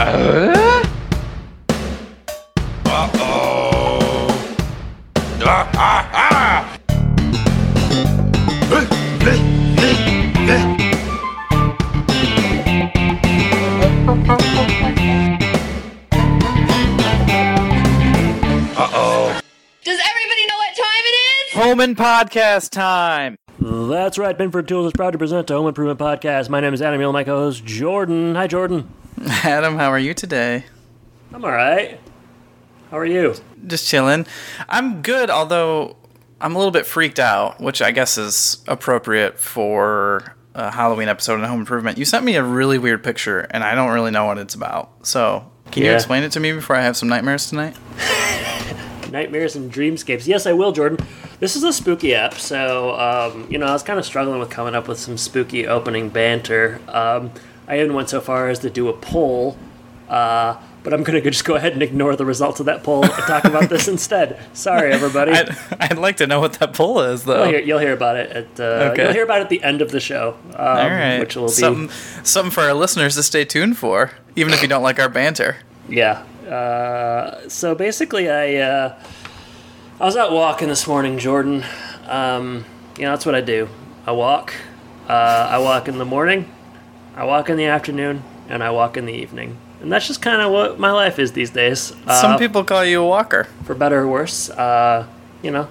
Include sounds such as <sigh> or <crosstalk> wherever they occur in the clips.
Uh? Uh-oh. Ah, ah, ah. Uh-oh. Does everybody know what time it is? Home and podcast time. That's right. Binford Tools is proud to present the Home Improvement Podcast. My name is Adam Yule, my co-host Jordan. Hi, Jordan. <laughs> Adam, how are you today? I'm all right. How are you? Just chilling. I'm good, although I'm a little bit freaked out, which I guess is appropriate for a Halloween episode of Home Improvement. You sent me a really weird picture, and I don't really know what it's about. So, can you explain it to me before I have some nightmares tonight? <laughs> Nightmares and dreamscapes. Yes, I will, Jordan. This is a spooky app, so um, you know I was kind of struggling with coming up with some spooky opening banter. Um, I even went so far as to do a poll, uh, but I'm gonna just go ahead and ignore the results of that poll and talk about this <laughs> instead. Sorry, everybody. I'd, I'd like to know what that poll is, though. You'll hear, you'll hear about it at uh, Okay. you'll hear about it at the end of the show, um, All right. which will be something, something for our listeners to stay tuned for, even if you don't like our banter. Yeah. Uh, so basically, I uh, I was out walking this morning, Jordan. Um, you know, that's what I do. I walk. Uh, I walk in the morning. I walk in the afternoon, and I walk in the evening. And that's just kind of what my life is these days. Uh, Some people call you a walker. for better or worse. Uh, you know,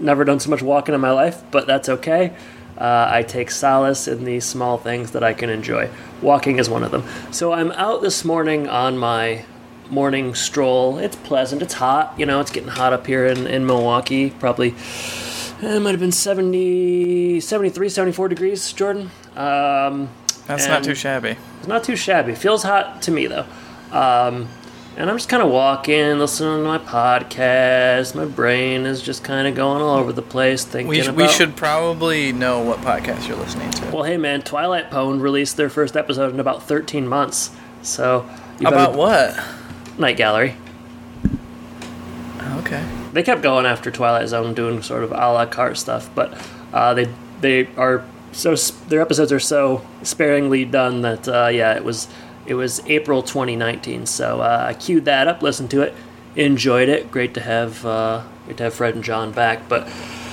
never done so much walking in my life, but that's okay. Uh, I take solace in the small things that I can enjoy. Walking is one of them. So I'm out this morning on my morning stroll. It's pleasant. It's hot. You know, it's getting hot up here in, in Milwaukee. Probably, eh, it might have been 70, 73, 74 degrees, Jordan. Um, That's not too shabby. it's not too shabby. Feels hot to me though. Um, and I'm just kind of walking, listening to my podcast. My brain is just kind of going all over the place, thinking We, sh- about. we should probably know what podcast you're listening to. Well, hey man, Twilight Pone released their first episode in about 13 months. So About better- what? Night Gallery. Okay. They kept going after Twilight Zone, doing sort of a la carte stuff, but uh, they they are so their episodes are so sparingly done that uh, yeah, it was it was April 2019. So uh, I queued that up, listened to it, enjoyed it. Great to have uh, great to have Fred and John back, but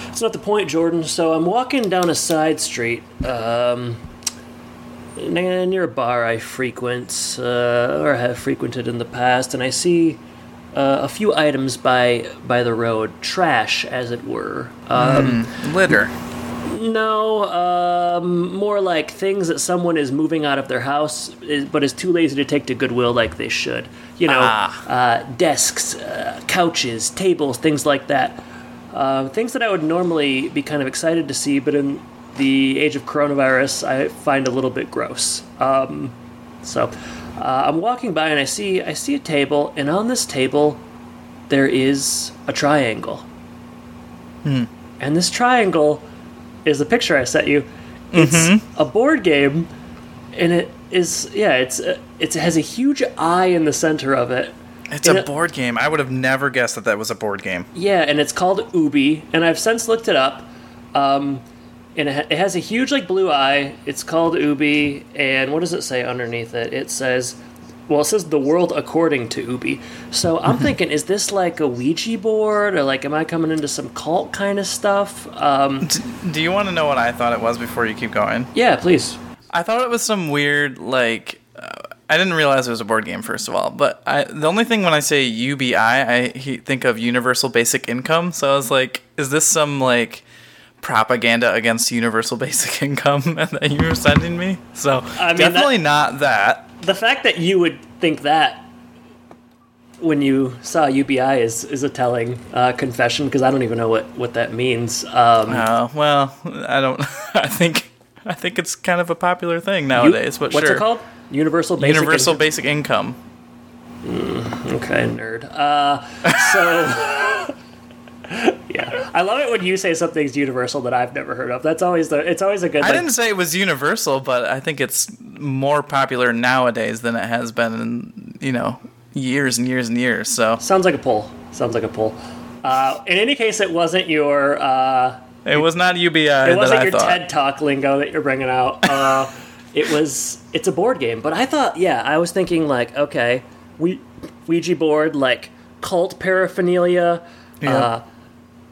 it's not the point, Jordan. So I'm walking down a side street. Um, near a bar I frequent uh, or have frequented in the past, and I see uh, a few items by by the road, trash as it were. Um, Litter. No, um, more like things that someone is moving out of their house, is, but is too lazy to take to Goodwill like they should. You know, Ah. uh, desks, uh, couches, tables, things like that. Uh, things that I would normally be kind of excited to see, but in the age of coronavirus, I find a little bit gross. Um, so, uh, I'm walking by and I see I see a table, and on this table, there is a triangle. And this triangle is the picture I sent you. It's a board game, and it is yeah, it's uh, it has a huge eye in the center of it. It's And a it- board game. I would have never guessed that that was a board game. Yeah, and it's called Ubi, and I've since looked it up. Um, and it, ha- it has a huge like blue eye. It's called Ubi, and what does it say underneath it? It says, well, it says the world according to Ubi. So I'm thinking, is this like a Ouija board, or like, am I coming into some cult kind of stuff? Um, Do you want to know what I thought it was before you keep going? yeah, please. I thought it was some weird like. Uh, I didn't realize it was a board game first of all, but I, the only thing when I say UBI, I he- think of Universal Basic Income. So I was like, is this some like propaganda against Universal <laughs> Basic Income <laughs> that you were sending me? So I mean, definitely not that. the fact that you would think that when you saw UBI is is a telling uh, confession because I don't even know what what that means. Um, Oh well, I don't. <laughs> I think I think it's kind of a popular thing nowadays. but what's sure. it called? Universal Basic. Universal Income? Basic Income. Okay, nerd. Uh, so. <laughs> Yeah, I love it when you say something's universal that I've never heard of. That's always the. It's always a good. I like- didn't say it was universal, but I think it's more popular nowadays than it has been in you know years and years and years. So Sounds like a pull. Sounds like a pull. Uh, in any case, it wasn't your. Uh, it was not UBI it wasn't your thought. TED Talk lingo that you're bringing out. <laughs> Uh, it was it's a board game. But I thought, yeah, I was thinking like, okay, we Ouija board like cult paraphernalia. Yeah.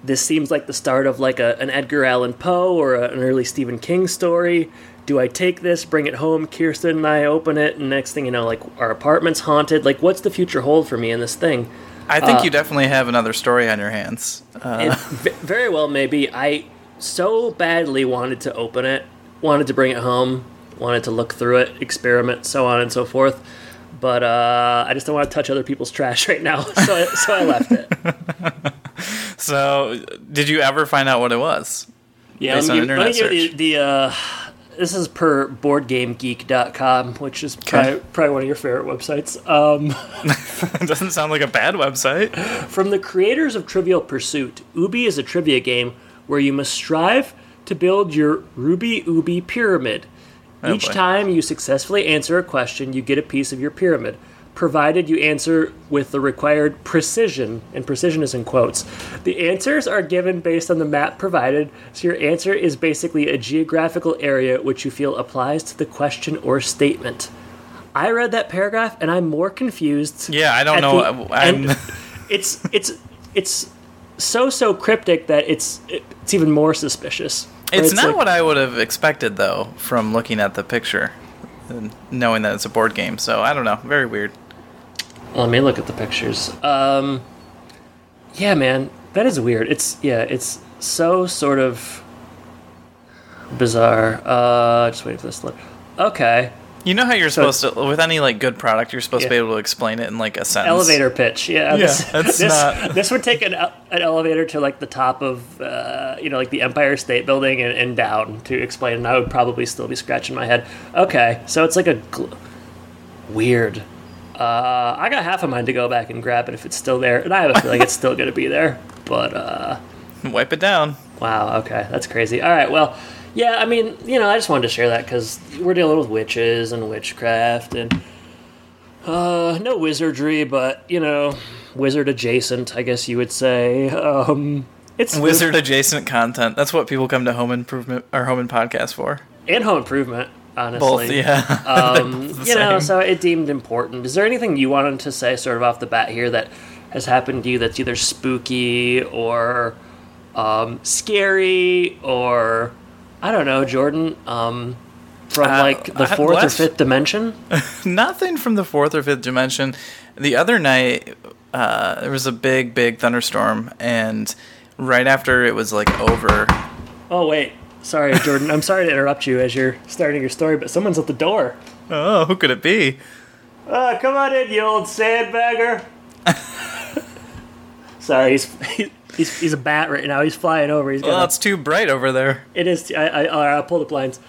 Uh, this seems like the start of like a, an Edgar Allan Poe or a, an early Stephen King story. Do I take this, bring it home? Kirsten and I open it, and next thing you know, like our apartment's haunted. Like, what's the future hold for me in this thing? I think you definitely have another story on your hands. Uh, It very well maybe. I so badly wanted to open it, wanted to bring it home, wanted to look through it, experiment, so on and so forth. But uh, I just don't want to touch other people's trash <laughs> right now, so I, so I left it. <laughs> so, did you ever find out what it was? Yeah, Based let me on give, internet give you the. uh, this is per BoardGameGeek.com, which is probably, probably one of your favorite websites. Um, <laughs> it doesn't sound like a bad website. From the creators of Trivial Pursuit, Ubi is a trivia game where you must strive to build your Ruby Ubi pyramid. Oh, Each boy. time you successfully answer a question, you get a piece of your pyramid, provided you answer with the required precision, and precision is in quotes. The answers are given based on the map provided, so your answer is basically a geographical area which you feel applies to the question or statement. I read that paragraph and I'm more confused. Yeah, I don't know. the <laughs> it's it's it's so so cryptic that it's it's even more suspicious. Where it's, not like- what I would have expected, though, from looking at the picture and knowing that it's a board game. So, I don't know. Very weird. Let me look at the pictures. Um, yeah, man, that is weird. It's yeah, it's so sort of bizarre. Uh, just waiting for this. to load. Okay, You know how you're So- supposed to, with any like good product, you're supposed to be able to explain it in like a sentence. elevator pitch. Yeah, Yeah, this, <laughs> that's this, not- this would take an, an elevator to like the top of uh, you know like the Empire State Building and, and down to explain, and I would probably still be scratching my head. Okay, so it's like a gl- weird. Uh, I got half of mine to go back and grab it if it's still there, and I have a feeling it's still going to be there. But uh, Wipe it down. wow, okay, that's crazy. All right, well, yeah, I mean, you know, I just wanted to share that because we're dealing with witches and witchcraft and uh, no wizardry, but you know, wizard adjacent, I guess you would say. Um, it's Wizard adjacent content. That's what people come to home improvement or home and podcast for. and home improvement. Honestly, Both, yeah. <laughs> Um, you know, so it deemed important. Is there anything you wanted to say, sort of off the bat here, that has happened to you that's either spooky or um, scary or I don't know, Jordan, um, from Uh, like the I- fourth or fifth dimension? <laughs> Nothing from the fourth or fifth dimension. The other night, uh, there was a big, big thunderstorm, and right after it was like over, Oh wait, sorry, Jordan. I'm sorry to interrupt you as you're starting your story, but someone's at the door. oh, who could it be? Uh, come on in, you old sandbagger. <laughs> sorry, he's, he's he's a bat right now. He's flying over. He's got Well, it's too bright over there. It is. I, I, right, I'll pull the blinds.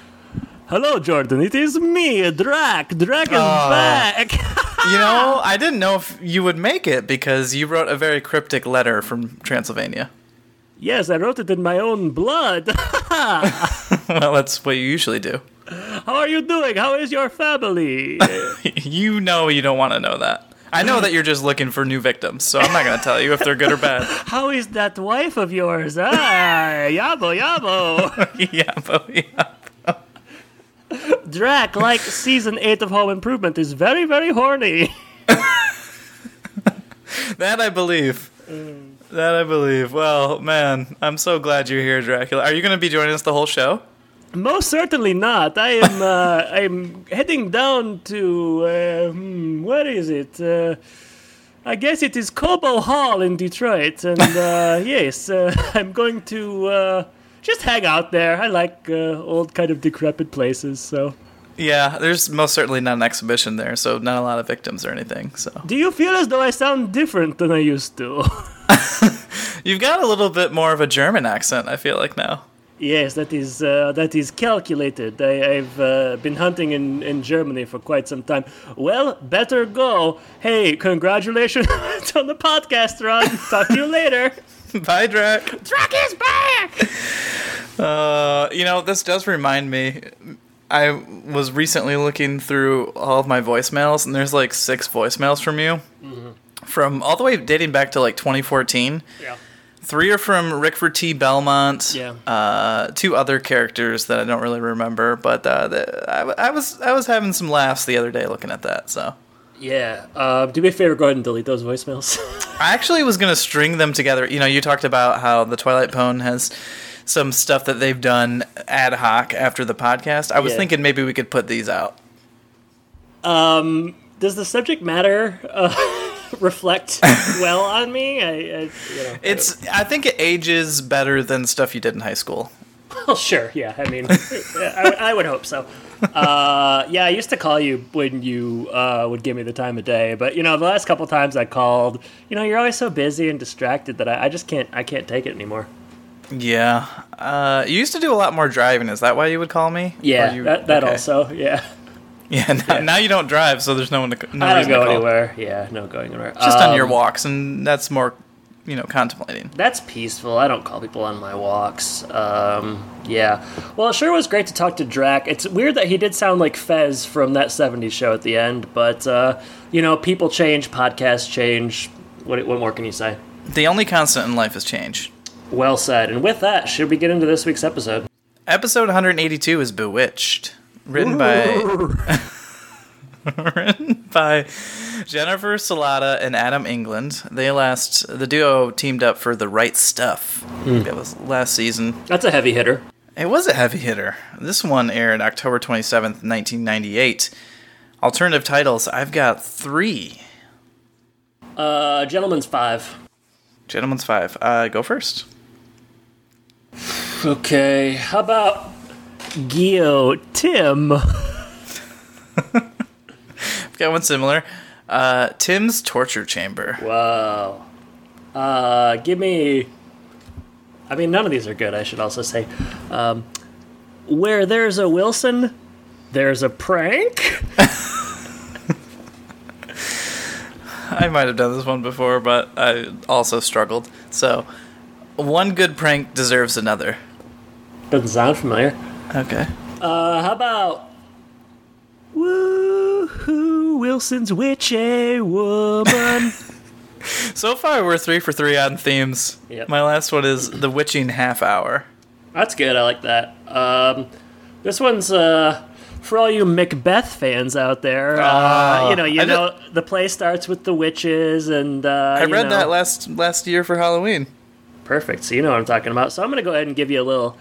Hello, Jordan. It is me, Drac. Drac is Oh. back. <laughs> You know, I didn't know if you would make it because you wrote a very cryptic letter from Transylvania. Yes, I wrote it in my own blood. <laughs> well, that's what you usually do. How are you doing? How is your family? <laughs> You know you don't want to know that. I know that you're just looking for new victims, so I'm not going to tell you if they're good or bad. <laughs> How is that wife of yours? Ah, yabo, yabo. yabo, yabo. Drac, like season 8 of Home Improvement, is very, very horny. That I believe. That I believe. Well, man, I'm so glad you're here, Dracula. Are you going to be joining us the whole show? Most certainly not. I am. Uh, <laughs> I'm heading down to. Uh, hmm, where is it? Uh, I guess it is Cobo Hall in Detroit, and uh, <laughs> yes, uh, <laughs> I'm going to uh, just hang out there. I like uh, old, kind of decrepit places. So, Yeah, there's most certainly not an exhibition there, so not a lot of victims or anything. So do you feel as though I sound different than I used to? <laughs> you've got a little bit more of a German accent. I feel like now. yes, that is uh, that is calculated. I, I've uh, been hunting in, in Germany for quite some time. Well, better go. Hey, congratulations <laughs> on the podcast, Ron. Talk to you later. <laughs> Bye, Drac. Drac is back. Uh, you know, this does remind me. I was recently looking through all of my voicemails, and there's like six voicemails from you, from all the way dating back to like 2014. Yeah. Three are from Rickford T. Belmont. Yeah. Uh, two other characters that I don't really remember, but uh, the, I, I was I was having some laughs the other day looking at that. So Yeah. Uh, do me a favor, go ahead and delete those voicemails. <laughs> I actually was gonna string them together. You know, you talked about how the Twilight Pone has some stuff that they've done ad hoc after the podcast. I was Yeah. thinking maybe we could put these out. Does the subject matter uh, <laughs> reflect <laughs> well on me? I, I you know. It's I think it ages better than stuff you did in high school. Well, sure. Yeah. I mean, I, I would hope so. Uh, yeah, I used to call you when you uh, would give me the time of day, but you know, the last couple times I called, you know, you're always so busy and distracted that I, I just can't. I can't take it anymore. Yeah. Uh, you used to do a lot more driving. Is that why you would call me? Yeah, you- that, that okay. also. Yeah, <laughs> Yeah. Now, now you don't drive, so there's no one to. No I don't go anywhere. Yeah, no going anywhere. Just on your Um, walks, and that's more, you know, contemplating. That's peaceful. I don't call people on my walks. Um, yeah. Well, it sure was great to talk to Drac. It's weird that he did sound like Fez from that 70s show at the end, but, uh, you know, people change, podcasts change. What, what more can you say? The only constant in life is change. Well said. And with that, should we get into this week's episode? Episode 182 is Bewitched, written by <laughs> written by Jennifer Salata and Adam England. They last the duo teamed up for The Right Stuff. That was last season. That's a heavy hitter. It was a heavy hitter. This one aired October 27th, 1998. Alternative titles, I've got three. Uh, Gentleman's Five. Gentleman's Five. Uh, go first. Okay. How about Gio Tim? I've got one similar. Uh, Tim's Torture Chamber. Wow. Uh, give me. I mean, none of these are good. I should also say, um, where there's a Wilson, there's a prank. <laughs> I might have done this one before, but I also struggled. So, one good prank deserves another. Doesn't sound familiar. Okay. Uh, how about woohoo Wilson's witchy woman? <laughs> So far, we're three for three on themes. Yep. My last one is The Witching Half Hour. That's good. I like that. Um, this one's uh, for all you Macbeth fans out there. Uh, Oh, you know, you I know, the play starts with the witches, and uh, I read know- that last last year for Halloween. Perfect. So you know what I'm talking about. So I'm going to go ahead and give you a little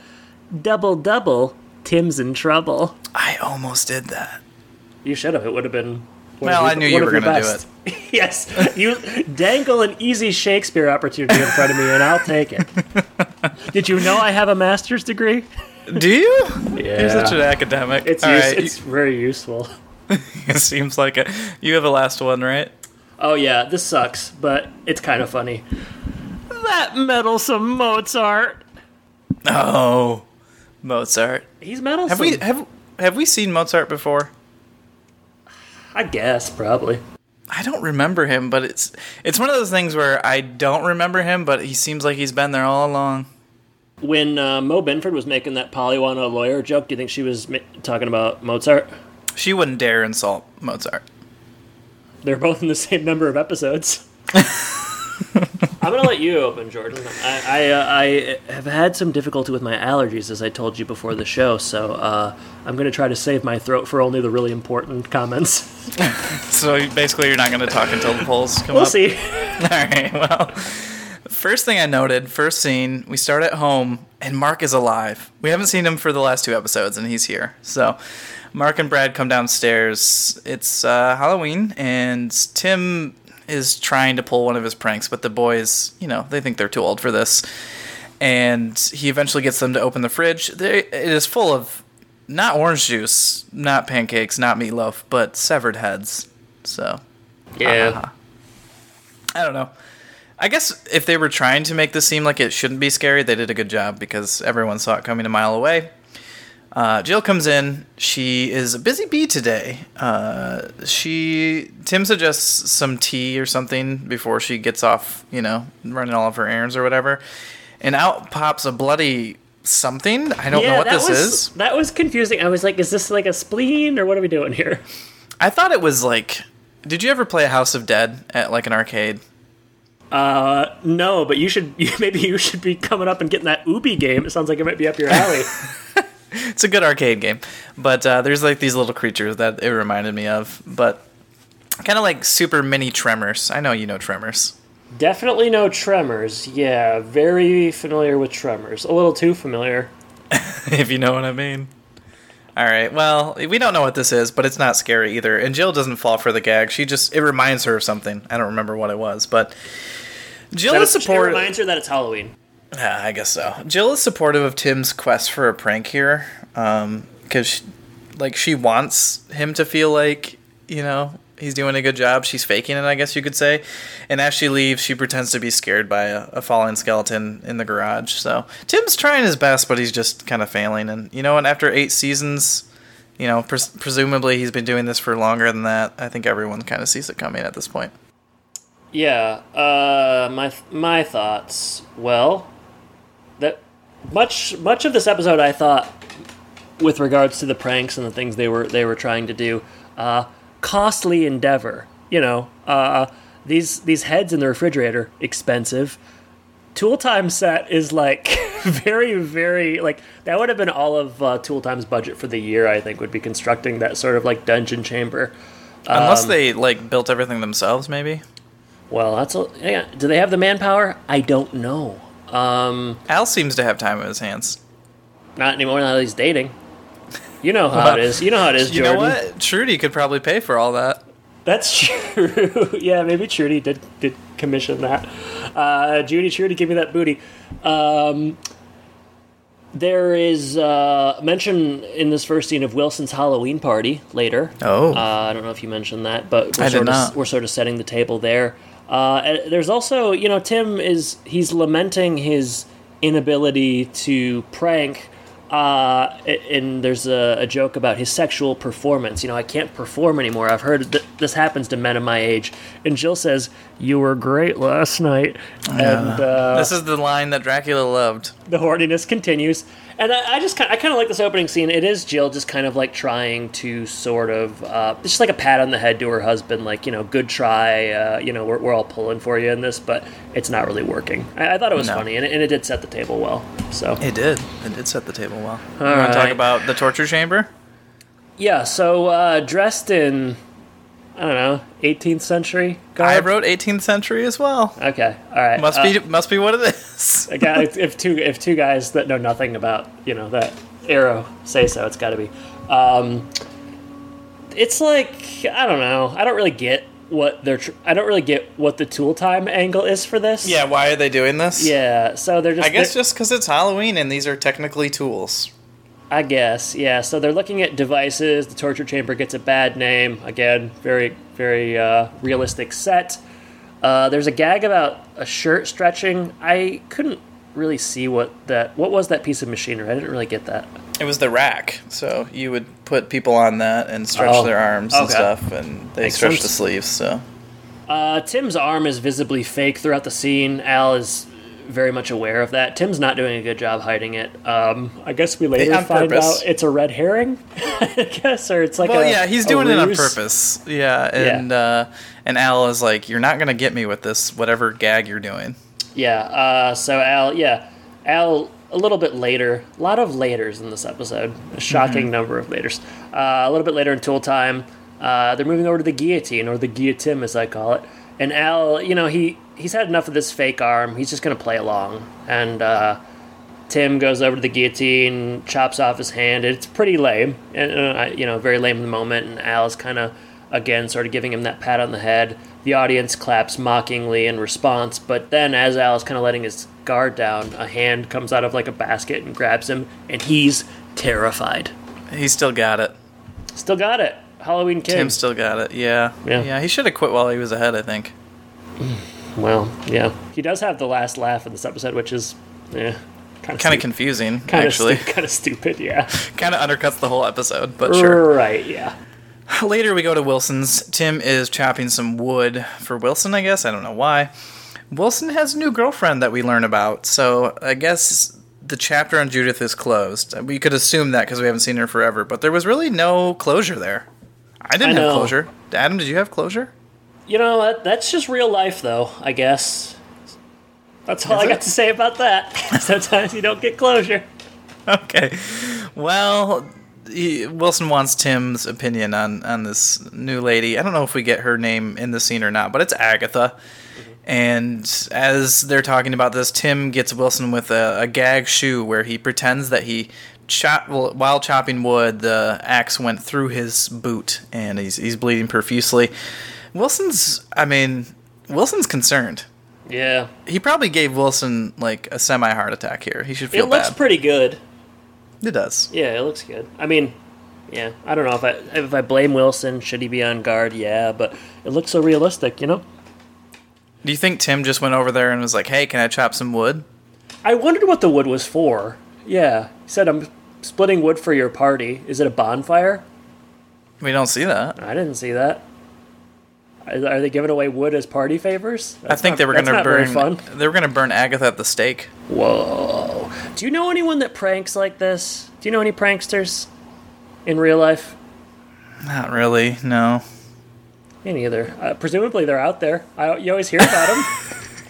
double double. Tim's in trouble. I almost did that. You should have. It would have been. Well, I knew you were gonna do best. <laughs> yes, you dangle an easy Shakespeare opportunity in front of me, and I'll take it. Did you know I have a master's degree? Do you? Yeah. You're such an academic. It's use- right, it's very useful. <laughs> It seems like it. You have a last one, right? Oh yeah, this sucks, but it's kind of funny. That meddlesome Mozart. Oh, Mozart. He's meddlesome. Have we have have we seen Mozart before? I guess probably. I don't remember him, but it's it's one of those things where I don't remember him, but he seems like he's been there all along. When uh, Mo Benford was making that Pollyanna lawyer joke, do you think she was ma- talking about Mozart? She wouldn't dare insult Mozart. They're both in the same number of episodes. <laughs> I'm gonna let you open, Jordan. I I, uh, I have had some difficulty with my allergies, as I told you before the show. So uh, I'm gonna try to save my throat for only the really important comments. <laughs> So basically, you're not going to talk until the polls come We'll up. see. <laughs> All right. Well, first thing I noted, first scene, we start at home, and Mark is alive. We haven't seen him for the last two episodes, and he's here. So, Mark and Brad come downstairs. It's uh, Halloween, and Tim is trying to pull one of his pranks, but the boys, you know, they think they're too old for this. And he eventually gets them to open the fridge. They, it is full of not orange juice, not pancakes, not meatloaf, but severed heads. So, Yeah. I don't know. I guess if they were trying to make this seem like it shouldn't be scary, they did a good job because everyone saw it coming a mile away. Uh, Jill comes in. She is a busy bee today. Uh, she Tim suggests some tea or something before she gets off, you know, running all of her errands or whatever. And out pops a bloody something. I don't know what this was, is. That was confusing. I was like, is this like a spleen or what are we doing here? I thought it was like. Did you ever play a House of Dead at like an arcade? Uh, no, but you should <laughs> maybe you should be coming up and getting that Ubi game. It sounds like it might be up your alley. <laughs> <laughs> It's a good arcade game, but uh, there's like these little creatures that it reminded me of, but kind of like super mini tremors. I know you know tremors. Definitely no Tremors. Yeah, very familiar with Tremors. A little too familiar. <laughs> if you know what I mean. All right. Well, we don't know what this is, but it's not scary either. And Jill doesn't fall for the gag. She just it reminds her of something. I don't remember what it was, but Jill That is it supportive. reminds her that it's Halloween. Yeah, I guess so. Jill is supportive of Tim's quest for a prank here, because like she wants him to feel like you know he's doing a good job. She's faking it, I guess you could say. And as she leaves, she pretends to be scared by a, a falling skeleton in the garage. So Tim's trying his best, but he's just kind of failing. And you know, and after eight seasons. You know, pres- presumably he's been doing this for longer than that. I think everyone kind of sees it coming at this point. Yeah. Uh, my my thoughts. Well, much much of this episode, I thought, with regards to the pranks and the things they were they were trying to do, uh, costly endeavor. You know, uh, these these heads in the refrigerator expensive. Tool Time set is like <laughs> very very like that would have been all of uh, Tool Time's budget for the year. I think would be constructing that sort of like dungeon chamber. Unless Um, they like built everything themselves, maybe. Well, that's a, yeah. Do they have the manpower? I don't know. Um, Al seems to have time on his hands. not anymore now that he's dating. You know how it is. You know how it is, You Jordan. know what? Trudy could probably pay for all that. That's <laughs> true. yeah, maybe Trudy did did commission that. Uh, Judy, Trudy, give me that booty. Um, there is uh, mention in this first scene of Wilson's Halloween party later. Oh. Uh, I don't know if you mentioned that, but we're I did sort of not. we're sort of setting the table there. Uh, there's also, you know, Tim is he's lamenting his inability to prank. Uh, and there's a, a joke about his sexual performance. You know, I can't perform anymore. I've heard that this happens to men of my age. And Jill says, "You were great last night," and uh, this is the line that Dracula loved. the horniness continues. And I, I just kind I kind of like this opening scene. It is Jill just kind of like trying to sort of uh, it's just like a pat on the head to her husband, like you know, good try. Uh, you know, we're, we're all pulling for you in this, but it's not really working. I, I thought it was No. funny, and it, and it did set the table well. So It did. It did set the table well. you All want to talk about the torture chamber? yeah, so uh, dressed in I don't know 18th century. I wrote 18th century as well. Okay, all right. Must Uh, be must be what it is. <laughs> Again, if, if two if two guys that know nothing about you know that arrow say so, it's got to be. Um, it's like I don't know. I don't really get what they're. Tr- I don't really get what the tool time angle is for this. yeah, why are they doing this? Yeah. So they're just. I guess just because it's Halloween and these are technically tools. I guess. Yeah. So they're looking at devices. The torture chamber gets a bad name. Again, very very uh, realistic set. Uh, there's a gag about a shirt stretching. I couldn't really see what that. What was that piece of machinery? I didn't really get that. It was the rack, so you would put people on that and stretch Oh, their arms and stuff, and they Makes stretch sense. the sleeves. So Uh, Tim's arm is visibly fake throughout the scene. Al is very much aware of that. Tim's not doing a good job hiding it. Um, I guess we later find purpose. out it's a red herring. <laughs> I guess, or it's like well, a yeah, he's doing it on purpose. Yeah, and Uh, and Al is like, "You're not gonna get me with this, whatever gag you're doing." Yeah. Uh, so Al, yeah, Al. A little bit later, a lot of laters in this episode. A shocking number of laters. Uh, a little bit later in Tool Time, uh, they're moving over to the guillotine, or the guillotine as I call it. And Al, you know, he he's had enough of this fake arm. He's just gonna play along. And uh, Tim goes over to the guillotine, chops off his hand. It's pretty lame, and uh, you know, very lame in the moment. And Al's kind of again sort of giving him that pat on the head. The audience claps mockingly in response, but then as Al is kind of letting his guard down, a hand comes out of like a basket and grabs him, and he's terrified. He still got it. Still got it. Halloween Kid. Tim still got it. Yeah, Yeah. yeah. He should have quit while he was ahead. I think. well, yeah, he does have the last laugh in this episode, which is, yeah, kind Kind of confusing, kind actually. of kind of stupid. Yeah. <laughs> kind of undercuts the whole episode, but sure. Right. Yeah. <sighs> Later, we go to Wilson's. Tim is chopping some wood for Wilson, I guess. I don't know why. Wilson has a new girlfriend that we learn about, so I guess the chapter on Judith is closed. We could assume that because we haven't seen her forever, but there was really no closure there. I didn't I have closure. Adam, did you have closure? You know, that, that's just real life, though, I guess. That's all Is I got to say about that. <laughs> Sometimes you don't get closure. Okay. Well, he, Wilson wants Tim's opinion on on this new lady. I don't know if we get her name in the scene or not, but it's Agatha. Mm-hmm. And as they're talking about this, Tim gets Wilson with a, a gag shoe where he pretends that he chop while chopping wood, the axe went through his boot and he's he's bleeding profusely. Wilson's, I mean, Wilson's concerned. Yeah. He probably gave Wilson like a semi heart attack here. He should feel It looks bad. pretty good. it does. Yeah, it looks good. I mean, yeah, I don't know if I if I blame Wilson, should he be on guard? Yeah, but it looks so realistic, you know. Do you think Tim just went over there and was like, "Hey, can I chop some wood?" I wondered what the wood was for. Yeah, he said I'm splitting wood for your party. Is it a bonfire? We don't see that. I didn't see that. Are are they giving away wood as party favors? I think they were gonna not very burn. fun. They were gonna burn Agatha at the stake. Whoa. Do you know anyone that pranks like this? Do you know any pranksters in real life? Not really. No. Me neither. Uh, presumably they're out there. I, you always hear about them.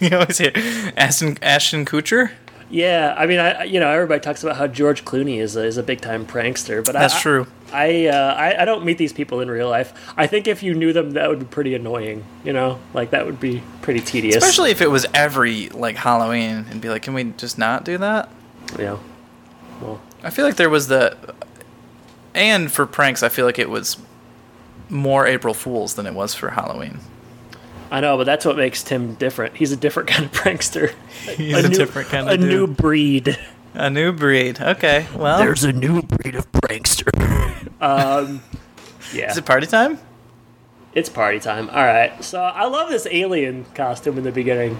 <laughs> you always hear Ashton Ashton Kutcher. Yeah, I mean, I you know everybody talks about how George Clooney is a, is a big time prankster, but That's I, true. I, uh, I I don't meet these people in real life. I think if you knew them, that would be pretty annoying. You know, like that would be pretty tedious. Especially if it was every like Halloween and be like, "Can we just not do that?" yeah. Well, I feel like there was the, and for pranks, I feel like it was more April Fools than it was for Halloween. I know, but that's what makes Tim different. He's a different <laughs> kind of prankster. He's a, different kind of a of new breed. a new breed. Okay, well, there's a new breed of prankster. <laughs> um, yeah, is it party time? it's party time. All right, so I love this alien costume in the beginning.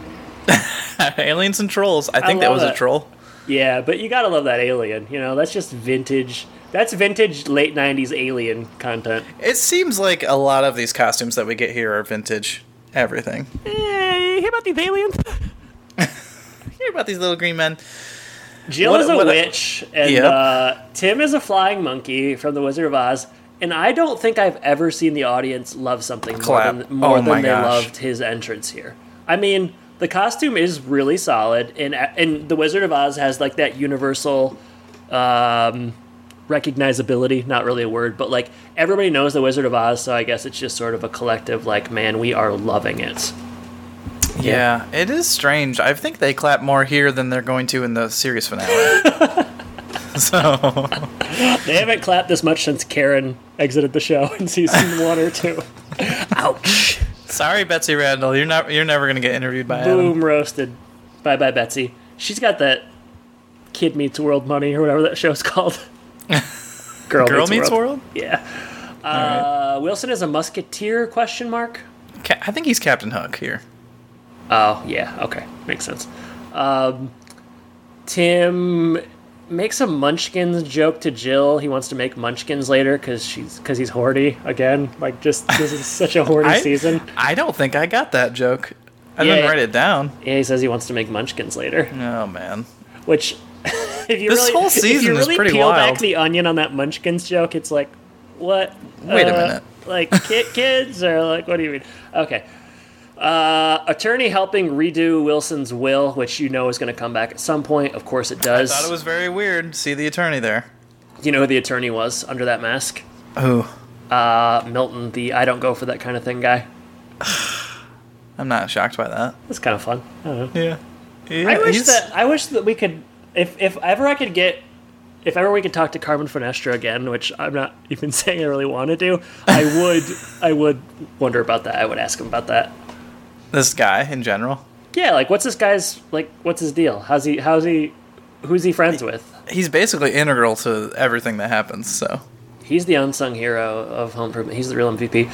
<laughs> Aliens and trolls. I think that love was a troll. Yeah, but you gotta love that alien. You know, that's just vintage. That's vintage late '90s alien content. It seems like a lot of these costumes that we get here are vintage. Everything. Hey, hear about these aliens? <laughs> Hear about these little green men? Jill What- is a what- witch, and Yep. uh, Tim is a flying monkey from The Wizard of Oz. And I don't think I've ever seen the audience love something more than, more Oh than they gosh. loved his entrance here. I mean, the costume is really solid, and and The Wizard of Oz has like that universal um, recognizability. Not really a word, but like everybody knows The Wizard of Oz, so I guess it's just sort of a collective like, man, we are loving it. Yeah, it is strange. I think they clap more here than they're going to in the series finale. <laughs> so <laughs> They haven't clapped this much since Karen exited the show in season <laughs> one or two. Ouch. sorry, Betsy Randall. You're not. You're never gonna get interviewed by Adam. Boom roasted. Bye bye, Betsy. She's got that Kid Meets World money or whatever that show's called. <laughs> Girl, Girl Meets World. Yeah. Uh, Wilson is a musketeer? Question mark. Ca- I think he's Captain Hook here. Oh yeah. Okay, makes sense. Um, Tim makes a Munchkins joke to Jill. He wants to make Munchkins later because she's because he's horny again. Like just this is <laughs> such a horny I, season. I don't think I got that joke. I Yeah. didn't write it down. Yeah, he says he wants to make Munchkins later. Oh man. Which, <laughs> if you This really, whole if season you is pretty peel back the onion on that Munchkins joke, it's like, what? Wait a Uh, minute. <laughs> Like <laughs> ki- kids or like what do you mean? Okay. Uh, attorney helping redo Wilson's will, which you know is going to come back at some point. Of course, it does. I thought it was very weird. See the attorney there. you know who the attorney was under that mask? Who? Uh, Milton, the I don't go for that kind of thing guy. <sighs> I'm not shocked by that. That's kind of fun. I don't know. Yeah. yeah I wish he's- that I wish that we could, if if ever I could get, if ever we could talk to Carmen Finestra again, which I'm not <laughs> even saying I really want to do, I <laughs> would I would wonder about that. I would ask him about that. this guy in general. Yeah, like what's this guy's like? What's his deal? How's he? How's he? Who's he friends with? He's basically integral to everything that happens. So He's the unsung hero of Home Improvement. He's the real MVP.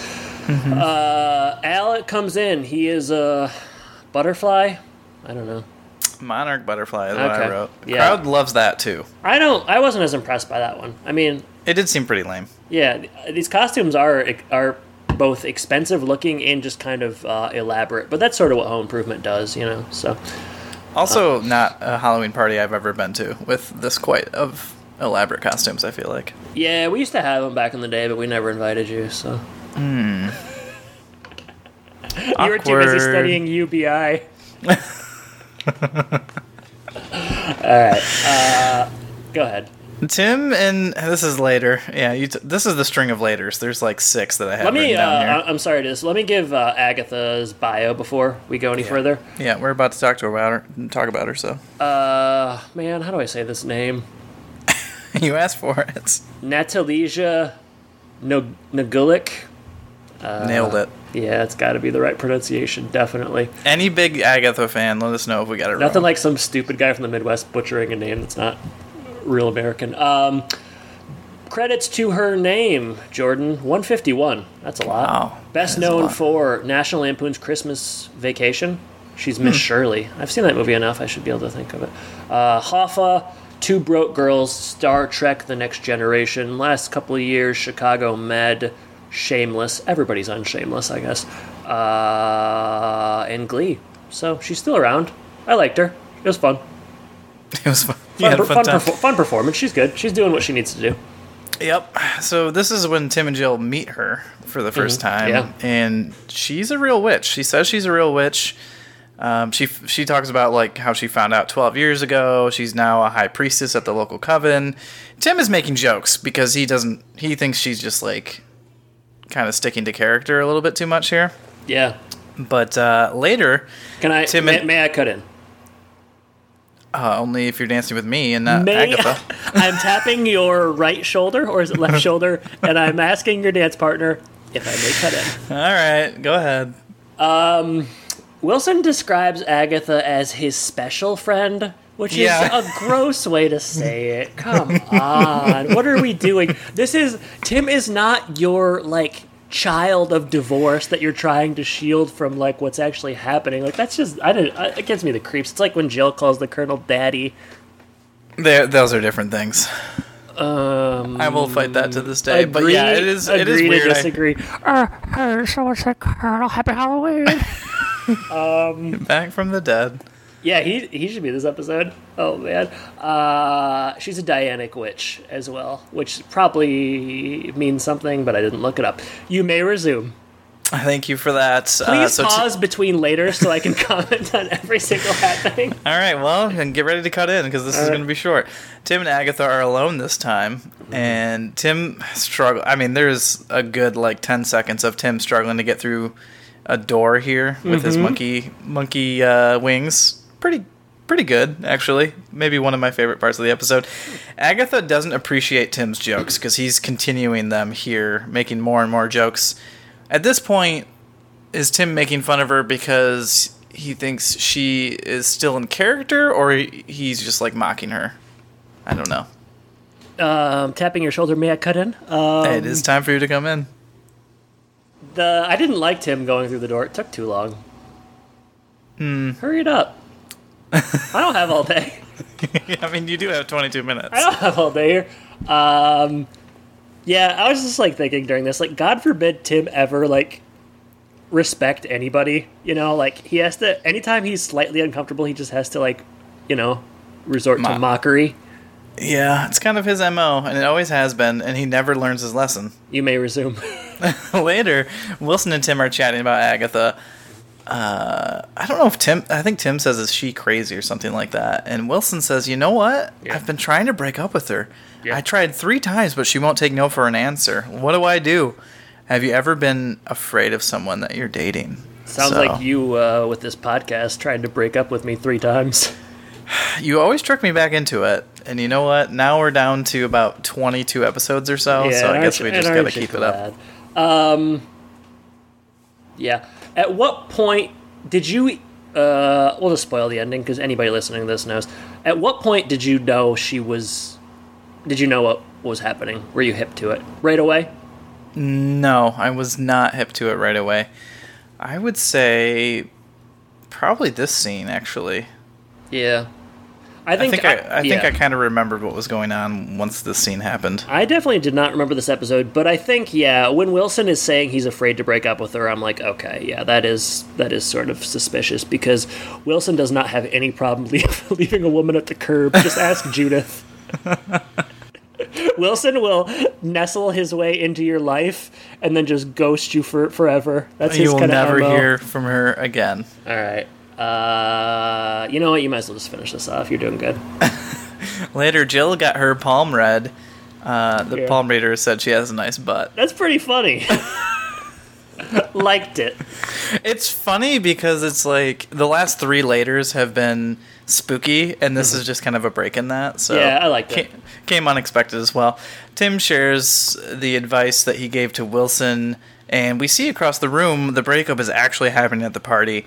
Uh, Alec comes in. He is a butterfly. I don't know. Monarch butterfly is what I Okay. wrote. Yeah. Crowd loves that too. I don't. I wasn't as impressed by that one. I mean, It did seem pretty lame. Yeah, th- these costumes are are both expensive looking and just kind of uh, elaborate. But that's sort of what Home Improvement does, you know. So Also, not a Halloween party I've ever been to with this quite of elaborate costumes. I feel like. yeah, we used to have them back in the day, but we never invited you. So you were too busy Awkward. studying UBI. <laughs> All right. Uh, go ahead. Tim and this is later. Yeah, you t- this is the string of laters. There's like six that I have Let me. down Uh. I- I'm sorry to this. Let me give uh, Agatha's bio before we go any further. yeah, we're about to talk to her about her. Talk about her. So Uh, man, how do I say this name? <laughs> you asked for it. Natalija Nog- Nagulik. Nailed it. Yeah, it's got to be the right pronunciation. Definitely. Any big Agatha fan, let us know if we got it right. Nothing wrong. like some stupid guy from the Midwest butchering a name that's not real American. Um, credits to her name, Jordan. 151. That's a lot. Wow, Best that is a known lot. for National Lampoon's Christmas Vacation. She's Miss Shirley. I've seen that movie enough. I should be able to think of it. Uh, Hoffa, Two Broke Girls, Star Trek: The Next Generation. Last couple of years, Chicago Med, Shameless. Everybody's on Shameless, I guess. Uh, and Glee. So she's still around. I liked her. It was fun. It was fun. Fun, had a per- fun perfor- fun performance. She's good. She's doing what she needs to do. Yep. So this is when Tim and Jill meet her for the 1st time, yeah. and she's a real witch. She says she's a real witch. Um, she she talks about like how she found out 12 years ago. She's now a high priestess at the local coven. Tim is making jokes because he doesn't. He thinks she's just like kind of sticking to character a little bit too much here. Yeah. But uh, later, Can I? Tim may, and- may I cut in? uh, only if you're dancing with me and not May Agatha. I'm tapping your right shoulder, or is it left <laughs> shoulder? And I'm asking your dance partner if I may cut in. All right, go ahead. Wilson describes Agatha as his special friend, which Yeah. is a gross way to say it. Come on. What are we doing? This is Tim is not your like child of divorce that you're trying to shield from like what's actually happening. Like that's just I don't it gives me the creeps. It's like when Jill calls the colonel daddy. There, those are different things. Um I will fight that to this day. but agree- yeah, it is. It is agree to weird. I- disagree. Uh, hey, someone said Colonel, happy Halloween. <laughs> um, back from the dead. Yeah, he he should be this episode. Oh man, uh, she's a Dianic witch as well, which probably means something, but I didn't look it up. You may resume. Thank you for that. Please uh, so t- pause between later so I can <laughs> comment on every single happening. all right, well, and get ready to cut in because this is going to be short. Tim and Agatha are alone this time, and Tim struggle. I mean, there's a good like ten seconds of Tim struggling to get through a door here with his monkey monkey uh, wings. Pretty pretty good actually. Maybe one of my favorite parts of the episode. Agatha doesn't appreciate Tim's jokes because he's continuing them here, making more and more jokes. At this point, is Tim making fun of her because he thinks she is still in character, or he's just like mocking her? I don't know. Um, tapping your shoulder, may I cut in? Uh, it is time for you to come in. the I didn't like Tim going through the door. It took too long. Hmm. Hurry it up. <laughs> I don't have all day. <laughs> I mean, you do have 22 minutes. I don't have all day here. Um, yeah, I was just like thinking during this, like, God forbid Tim ever like respect anybody. You know, like he has to. Anytime he's slightly uncomfortable, he just has to like, you know, resort to mockery. Yeah, it's kind of his MO, and it always has been, and he never learns his lesson. You may resume. <laughs> Later, Wilson and Tim are chatting about Agatha. Uh, I don't know if Tim. I think Tim says, "Is she crazy?" or something like that. And Wilson says, "You know what? Yeah. I've been trying to break up with her. Yeah. I tried three times, but she won't take no for an answer. What do I do? Have you ever been afraid of someone that you're dating?" Sounds So- like you uh, with this podcast tried to break up with me three times. <laughs> You always trick me back into it, and you know what? Now we're down to about 22 episodes or so, so I guess we just gotta keep it up. Um, yeah. At what point did you? Uh, we'll just spoil the ending because anybody listening to this knows. At what point did you know she was? Did you know what was happening? Were you hip to it right away? No, I was not hip to it right away. I would say probably this scene actually. Yeah. I I think think I, I, think yeah. I kind of remembered what was going on once this scene happened. I definitely did not remember this episode, but I think yeah, when Wilson is saying he's afraid to break up with her, I'm like, okay, yeah, that is that is sort of suspicious because Wilson does not have any problem <laughs> leave, leaving a woman at the curb. Just ask <laughs> Judith. Wilson will nestle his way into your life and then just ghost you for forever. That's his You will kind of never MO. hear from her again. All right. Uh, you know what? You might as well just finish this off. You're doing good. <laughs> Later, Jill got her palm read. Uh, the Yeah. palm reader said she has a nice butt. That's pretty funny. <laughs> <laughs> Liked it. It's funny because it's like the last three laters have been spooky, and this is just kind of a break in that. So Mm-hmm. Yeah, I like it. Came, came unexpected as well. Tim shares the advice that he gave to Wilson, and we see across the room the breakup is actually happening at the party.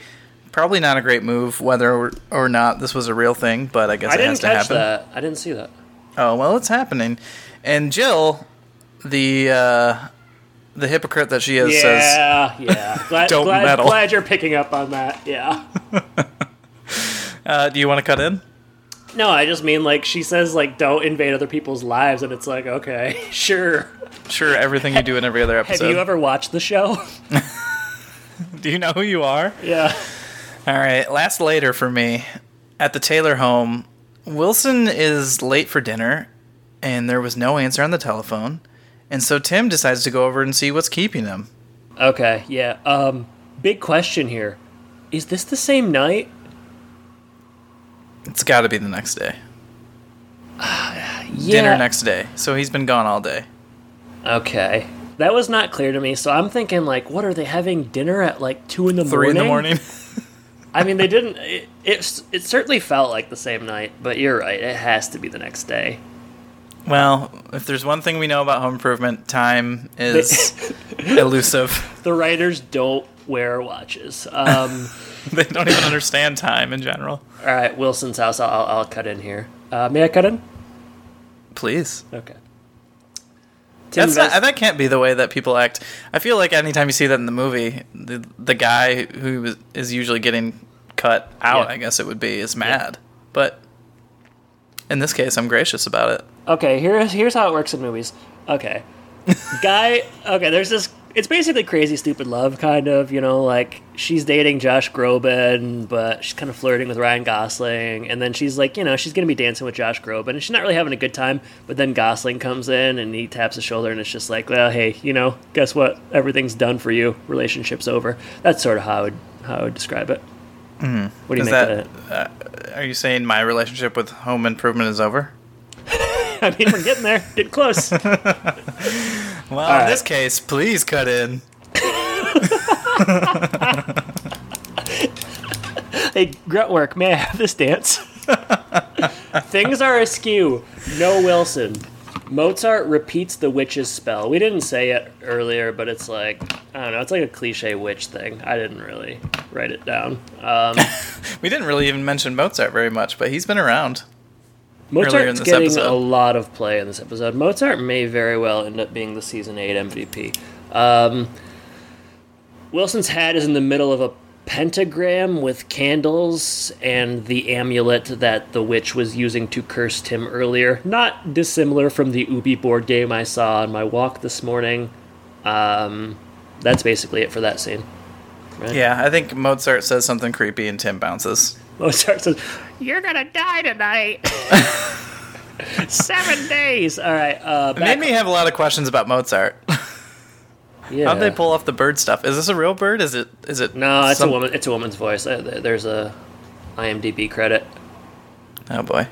Probably not a great move, whether or, not this was a real thing, but I guess I it didn't has to catch happen. that. I didn't see that. Oh well, it's happening, and Jill, the uh, the hypocrite that she is, says, Yeah, yeah. <laughs> Glad, Don't glad, meddle. glad you're picking up on that. Yeah. <laughs> uh, "Do you want to cut in?" No, I just mean like she says like don't invade other people's lives, and it's like okay, <laughs> sure. Sure, everything you do in every other episode. Have you ever watched the show? Do you know who you are? yeah. All right, last later for me. At the Taylor home, Wilson is late for dinner, and there was no answer on the telephone. And so Tim decides to go over and see what's keeping him. Okay. Yeah. Um. Big question here. Is this the same night? It's got to be the next day. <sighs> Yeah. Dinner next day. So he's been gone all day. Okay. That was not clear to me, so I'm thinking like, what are they having dinner at like two in the Three morning? in the morning. <laughs> I mean, they didn't. It, it it certainly felt like the same night, but you're right. It has to be the next day. well, if there's one thing we know about home improvement, time is <laughs> elusive. The writers don't wear watches. Um, <laughs> They don't even understand time in general. all right, Wilson's house. I'll, I'll, I'll cut in here. Uh, may I cut in? Please. Okay. That's not, that can't be the way that people act. I feel like anytime you see that in the movie, the the guy who is- usually getting cut out, Yeah. I guess it would be, is mad. But in this case, I'm gracious about it. Okay, here's here's how it works in movies. Okay, <laughs> guy. Okay, there's this. It's basically crazy stupid love, kind of. You know, like she's dating Josh Groban, but she's kind of flirting with Ryan Gosling, and then she's like, you know, she's gonna be dancing with Josh Groban, and she's not really having a good time. But then Gosling comes in and he taps his shoulder, and it's just like, well, hey, you know, guess what? Everything's done for you. Relationship's over. That's sort of how I would how I would describe it. What do you Mm-hmm. Is make that? of that? Uh, are you saying my relationship with home improvement is over? <laughs> I mean, we're getting there. Getting close. <laughs> Well, right. in this case, please cut in. <laughs> Hey, Gruntwork, may I have this dance? Things are askew. No Wilson. Mozart repeats the witch's spell. We didn't say it earlier, but it's like, I don't know, it's like a cliche witch thing. I didn't really write it down. Um, We didn't really even mention Mozart very much, but he's been around. Mozart's getting episode. a lot of play in this episode. Mozart may very well end up being the season 8 MVP. Um, Wilson's hat is in the middle of a pentagram with candles and the amulet that the witch was using to curse Tim earlier. Not dissimilar from the Ubi board game I saw on my walk this morning. Um, that's basically it for that scene. Yeah, I think Mozart says something creepy and Tim bounces. Mozart says, You're gonna die tonight. <laughs> seven days. All right. Uh, It made me have a lot of questions about Mozart. <laughs> yeah. How'd they pull off the bird stuff? Is this a real bird? Is it? Is it? No, it's some- a woman. It's a woman's voice. Uh, There's a IMDb credit. Oh boy.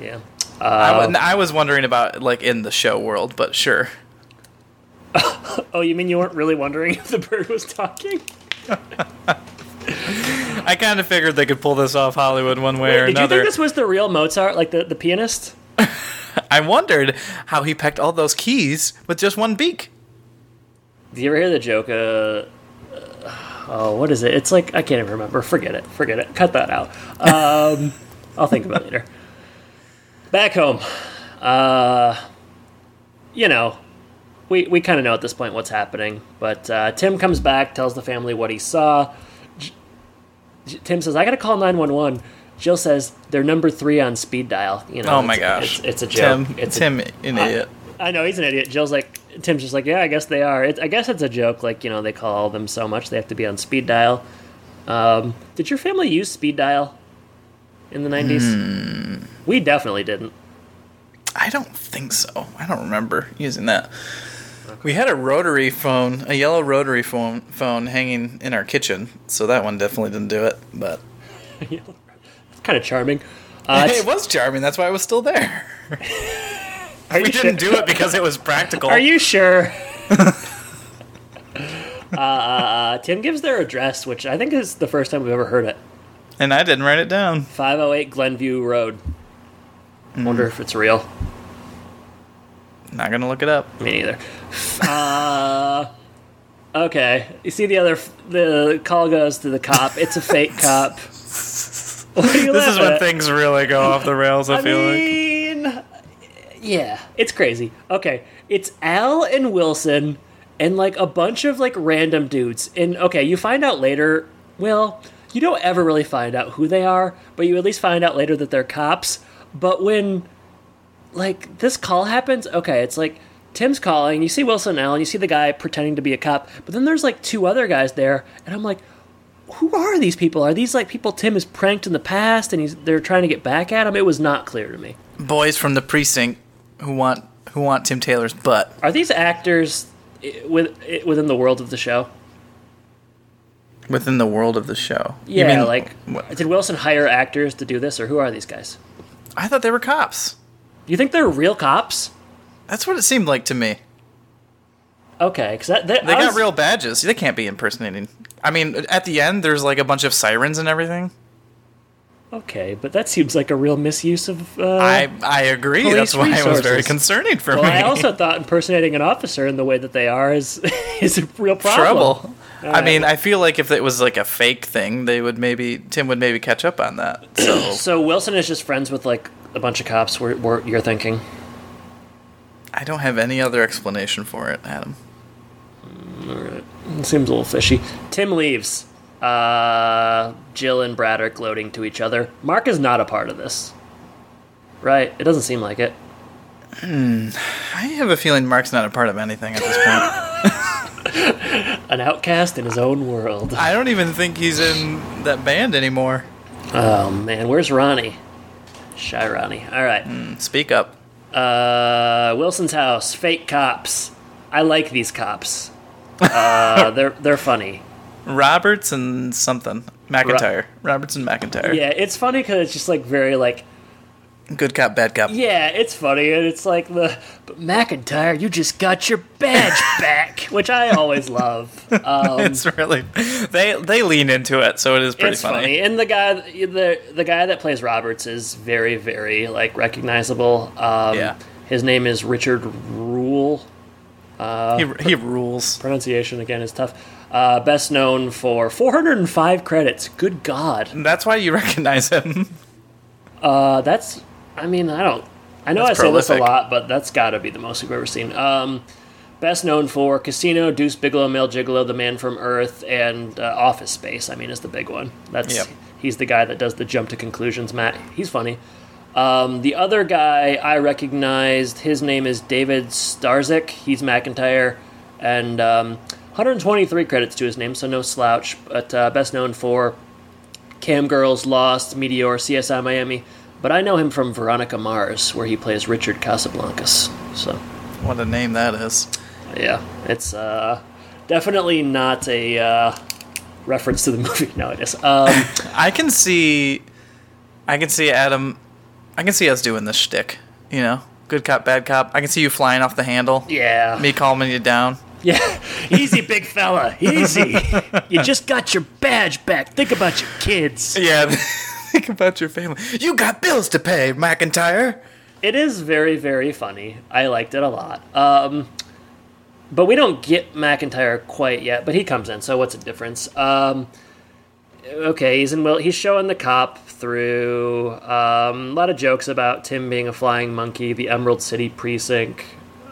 Yeah. Uh, wa- I was wondering about like in the show world, but sure. <laughs> oh, you mean you weren't really wondering if the bird was talking? <laughs> I kind of figured they could pull this off Hollywood one way or another. Did you think this was the real Mozart, like the, the pianist? <laughs> I wondered how he pecked all those keys with just one beak. Do you ever hear the joke? Uh, uh, oh, what is it? It's like I can't even remember. Forget it. Forget it. Cut that out. Um, <laughs> I'll think about it later. Back home, uh, you know, we we kind of know at this point what's happening. But uh, Tim comes back, tells the family what he saw. Tim says, "I got to call nine one one." Jill says they're number three on speed dial. You know, Oh my it's- gosh. it's, it's a joke. Tim, it's a- Tim, an idiot. I know he's an idiot. Jill's like, Tim's just like, yeah, I guess they are. It's, I guess it's a joke. Like, you know, they call them so much they have to be on speed dial. Um, did your family use speed dial in the nineties? Hmm. We definitely didn't. I don't think so. I don't remember using that. We had a rotary phone, a yellow rotary phone, phone hanging in our kitchen, so that one definitely didn't do it. But <laughs> it's kind of charming. Uh, it was charming. That's why I was still there. <laughs> We didn't sure? do it because it was practical. Are you sure? <laughs> uh, uh, Tim gives their address, which I think is the first time we've ever heard it. And I didn't write it down. 508 Glenview Road. Hmm. Wonder if it's real. Not gonna look it up. Me neither. Uh, okay. You see the other. The call goes to the cop. It's a fake cop. <laughs> What are you This is when at? things really go off the rails. I, I feel like. yeah, it's crazy. Okay, it's Al and Wilson and like a bunch of like random dudes. And okay, you find out later. Well, you don't ever really find out who they are, but you at least find out later that they're cops. But when like this call happens, okay, it's like Tim's calling. You see Wilson and Al, and you see the guy pretending to be a cop. But then there's like two other guys there, and I'm like, who are these people? Are these like people Tim has pranked in the past, and he's they're trying to get back at him? It was not clear to me. Boys from the precinct who want who want Tim Taylor's butt. Are these actors eh, with eh, within the world of the show? Within the world of the show. You Yeah, mean- like what? did Wilson hire actors to do this, or who are these guys? I thought they were cops. Do you think they're real cops? That's what it seemed like to me. Okay, because that, that They I got was- real badges. They can't be impersonating. I mean, at the end, there's like a bunch of sirens and everything. Okay, but that seems like a real misuse of. Uh, I I agree. That's why it was very concerning for well, me. I also thought impersonating an officer in the way that they are is <laughs> is a real problem. trouble. I mean, I feel like if it was like a fake thing, they would maybe Tim would maybe catch up on that. So <clears throat> So Wilson is just friends with like a bunch of cops. Where, where you're thinking? I don't have any other explanation for it, Adam. It seems a little fishy. Tim leaves. Uh, Jill and Brad are gloating to each other. Mark is not a part of this. Right? It doesn't seem like it. I have a feeling Mark's not a part of anything at this point. <laughs> <laughs> An outcast in his own world. I don't even think he's in that band anymore. Oh man, where's Ronnie? Shy Ronnie. All right. Speak up. Uh, Wilson's house. Fake cops. I like these cops. Uh, <laughs> they're they're funny. Roberts and something. McIntyre. Roberts and McIntyre. Yeah, it's funny because it's just like very like Good cop, bad cop. yeah, it's funny and it's like the but McIntyre, you just got your badge <laughs> back, which I always love. <laughs> Um, It's really they they lean into it, so it is pretty it's funny. and the guy the the guy that plays Roberts is very very like recognizable. Um, Yeah. his name is Richard Riehle. He, he rules. Pronunciation again is tough. Uh, best known for 405 credits. Good God, That's why you recognize him. uh, that's. I mean, I don't. I know That's I say this a lot, but that's got to be the most we've ever seen. Um, best known for Casino, Deuce Bigalow, Male Gigolo, The Man from Earth, and uh, Office Space. I mean, is the big one. That's Yep. he's the guy that does the jump to conclusions. Matt, he's funny. Um, the other guy I recognized, his name is David Starzyk. He's McIntyre, and um, 123 credits to his name, so no slouch. But uh, best known for Cam Girls, Lost, Meteor, CSI Miami. But I know him from Veronica Mars, where he plays Richard Casablancas. So What a name that is. yeah, it's uh, definitely not a uh, reference to the <laughs> movie. No, it is. Um, <laughs> I can see, I can see Adam, I can see us doing this shtick. You know, good cop, bad cop. I can see you flying off the handle. yeah, Me calming you down. Yeah, <laughs> easy, big fella, easy. you just got your badge back. Think about your kids. Yeah. Think about your family. You got bills to pay, McIntyre. It is very, very funny. I liked it a lot. Um, but we don't get McIntyre quite yet. But he comes in, so what's the difference? Um, okay, he's in. Well, he's showing the cop through um, a lot of jokes about Tim being a flying monkey, the Emerald City precinct,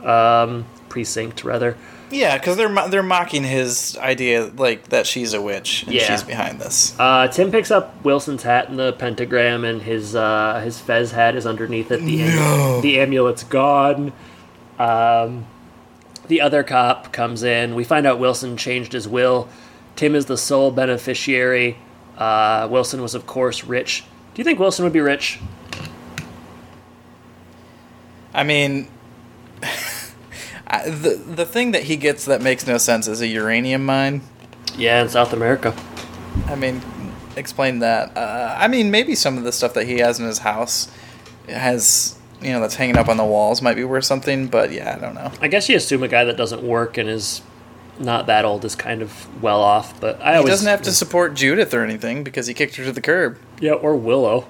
um, precinct rather. Yeah, because they're mo- they're mocking his idea, like that she's a witch and Yeah. she's behind this. Uh, Tim picks up Wilson's hat and the pentagram, and his uh, his fez hat is underneath it. The, am- the amulet's gone. Um, the other cop comes in. We find out Wilson changed his will. Tim is the sole beneficiary. Uh, Wilson was, of course, rich. Do you think Wilson would be rich? I mean, I, the the thing that he gets that makes no sense is a uranium mine. Yeah, in South America. I mean, explain that. Uh, I mean, maybe some of the stuff that he has in his house has, you know, that's hanging up on the walls might be worth something. But yeah, I don't know. I guess you assume a guy that doesn't work and is not that old is kind of well off, but I He always doesn't have to support Judith or anything because he kicked her to the curb. Yeah, or Willow.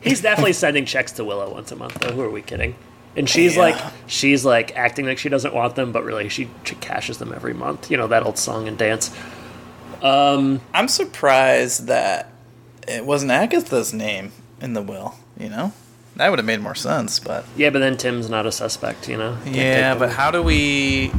He's definitely sending checks to Willow once a month. Though, who are we kidding? And she's Yeah. like, she's like acting like she doesn't want them, but really she, she cashes them every month. You know that old song and dance. I'm surprised that it wasn't Agatha's name in the will. You know, that would have made more sense. But Yeah, but then Tim's not a suspect. You know. Can't yeah, but how do we?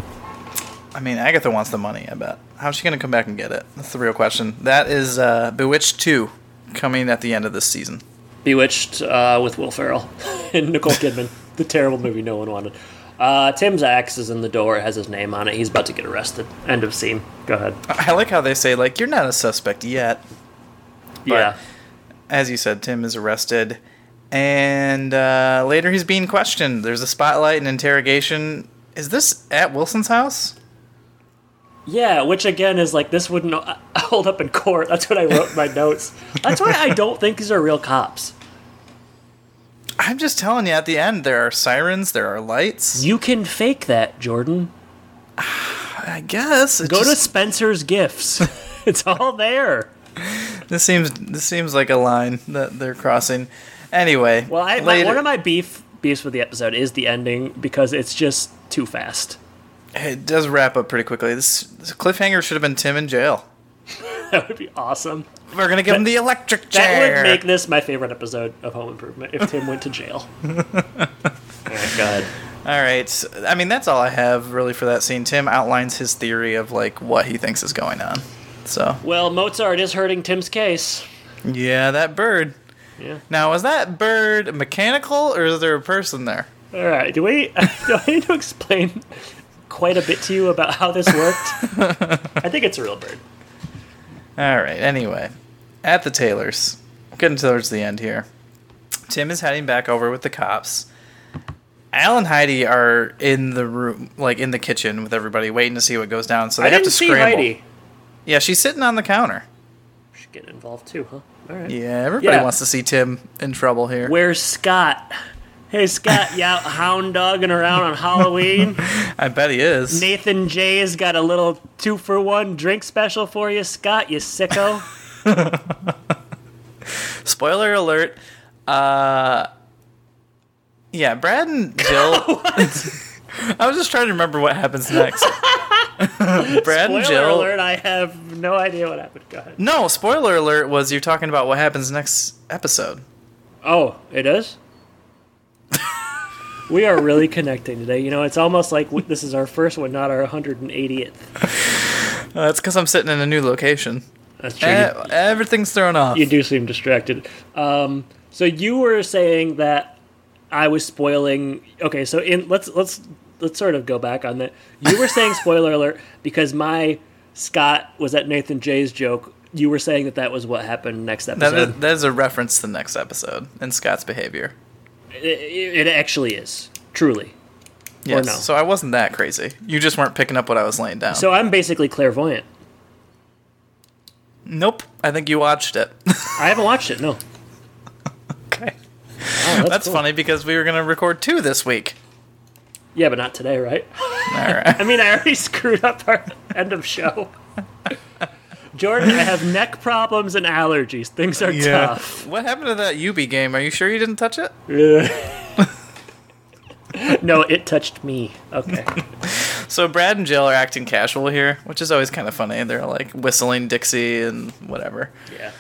I mean, Agatha wants the money. I bet. How's she gonna come back and get it? That's the real question. That is uh, Bewitched two, coming at the end of this season. Bewitched uh, with Will Ferrell <laughs> and Nicole Kidman, <laughs> the terrible movie no one wanted. Uh, Tim's axe is in the door. It has his name on it. He's about to get arrested. End of scene. Go ahead. I like how they say like you're not a suspect yet. yeah. As you said, Tim is arrested, and uh, later he's being questioned. There's a spotlight and interrogation. Is this at Wilson's house? Yeah, which again is like this wouldn't uh, <laughs> hold up in court. That's what I wrote in my notes. That's why I don't think these are real cops. I'm just telling you. At the end, there are sirens. There are lights. You can fake that, Jordan. <sighs> I guess. Go to Spencer's Gifts. <laughs> it's all there. This seems this seems like a line that they're crossing. Anyway, Well, I, my, one of my beef beefs with the episode is the ending because it's just too fast. it does wrap up pretty quickly. This, this cliffhanger should have been Tim in jail. <laughs> That would be awesome. We're gonna give him the electric chair. That would make this my favorite episode of Home Improvement if Tim went to jail. <laughs> all right, go ahead. all right. I mean, that's all I have really for that scene. Tim outlines his theory of like what he thinks is going on. So Well, Mozart is hurting Tim's case. yeah, that bird. Yeah. Now, is that bird mechanical or is there a person there? All right. Do we? <laughs> Do I need to explain quite a bit to you about how this worked? <laughs> I think it's a real bird. All right. Anyway, at the Taylors, getting towards the end here. Tim is heading back over with the cops. Al and Heidi are in the room, like in the kitchen with everybody, waiting to see what goes down. So they I have to scramble. Heidi. Yeah, she's sitting on the counter. Should get involved too, huh? All right. Yeah, everybody Yeah. wants to see Tim in trouble here. Where's Scott? Hey Scott, you out hound dogging around on Halloween? <laughs> I bet he is. Nathan J's got a little two for one drink special for you, Scott. You sicko. <laughs> Spoiler alert. Uh, yeah, Brad and <laughs> Jill. I was just trying to remember what happens next. Brad and Jill. Spoiler Jill. alert! I have no idea what happened. Go ahead. No, spoiler alert was you're talking about what happens next episode. Oh, it is. We are really connecting today. You know, it's almost like this is our first one, not our 180th. Uh, that's because I'm sitting in a new location. That's true. Eh, everything's thrown off. you do seem distracted. Um, so you were saying that I was spoiling. Okay, so in let's let's let's sort of go back on that. You were saying <laughs> spoiler alert because my Scott was at Nathan Jay's joke. You were saying that that was what happened next episode. is, that is a reference to the next episode and Scott's behavior. It, it actually is truly. Yes. no? So I wasn't that crazy. You just weren't picking up what I was laying down. So I'm basically clairvoyant. nope. I think you watched it. <laughs> I haven't watched it. No. okay. Oh, That's cool. funny because we were going to record two this week. Yeah, but not today, right? All right. <laughs> I mean, I already screwed up our end of show. <laughs> Jordan, I have neck problems and allergies. Things are tough. What happened to that Yubi game? Are you sure you didn't touch it? <laughs> No, it touched me. Okay. <laughs> So Brad and Jill are acting casual here, which is always kind of funny. They're like whistling Dixie and whatever. Yeah.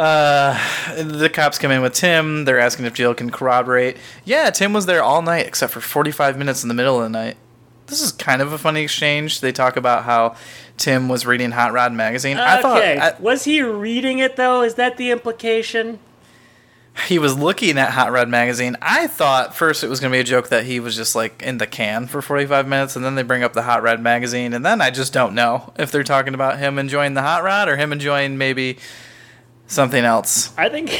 Uh, the cops come in with Tim. They're asking if Jill can corroborate. Yeah, Tim was there all night except for 45 minutes in the middle of the night. This is kind of a funny exchange. They talk about how Tim was reading Hot Rod magazine. I thought okay. I, Was he reading it though? Is that the implication? he was looking at Hot Rod magazine. I thought first it was going to be a joke that he was just like in the can for 45 minutes, and then they bring up the Hot Rod magazine, and then I just don't know if they're talking about him enjoying the Hot Rod or him enjoying maybe something else. I think. <laughs>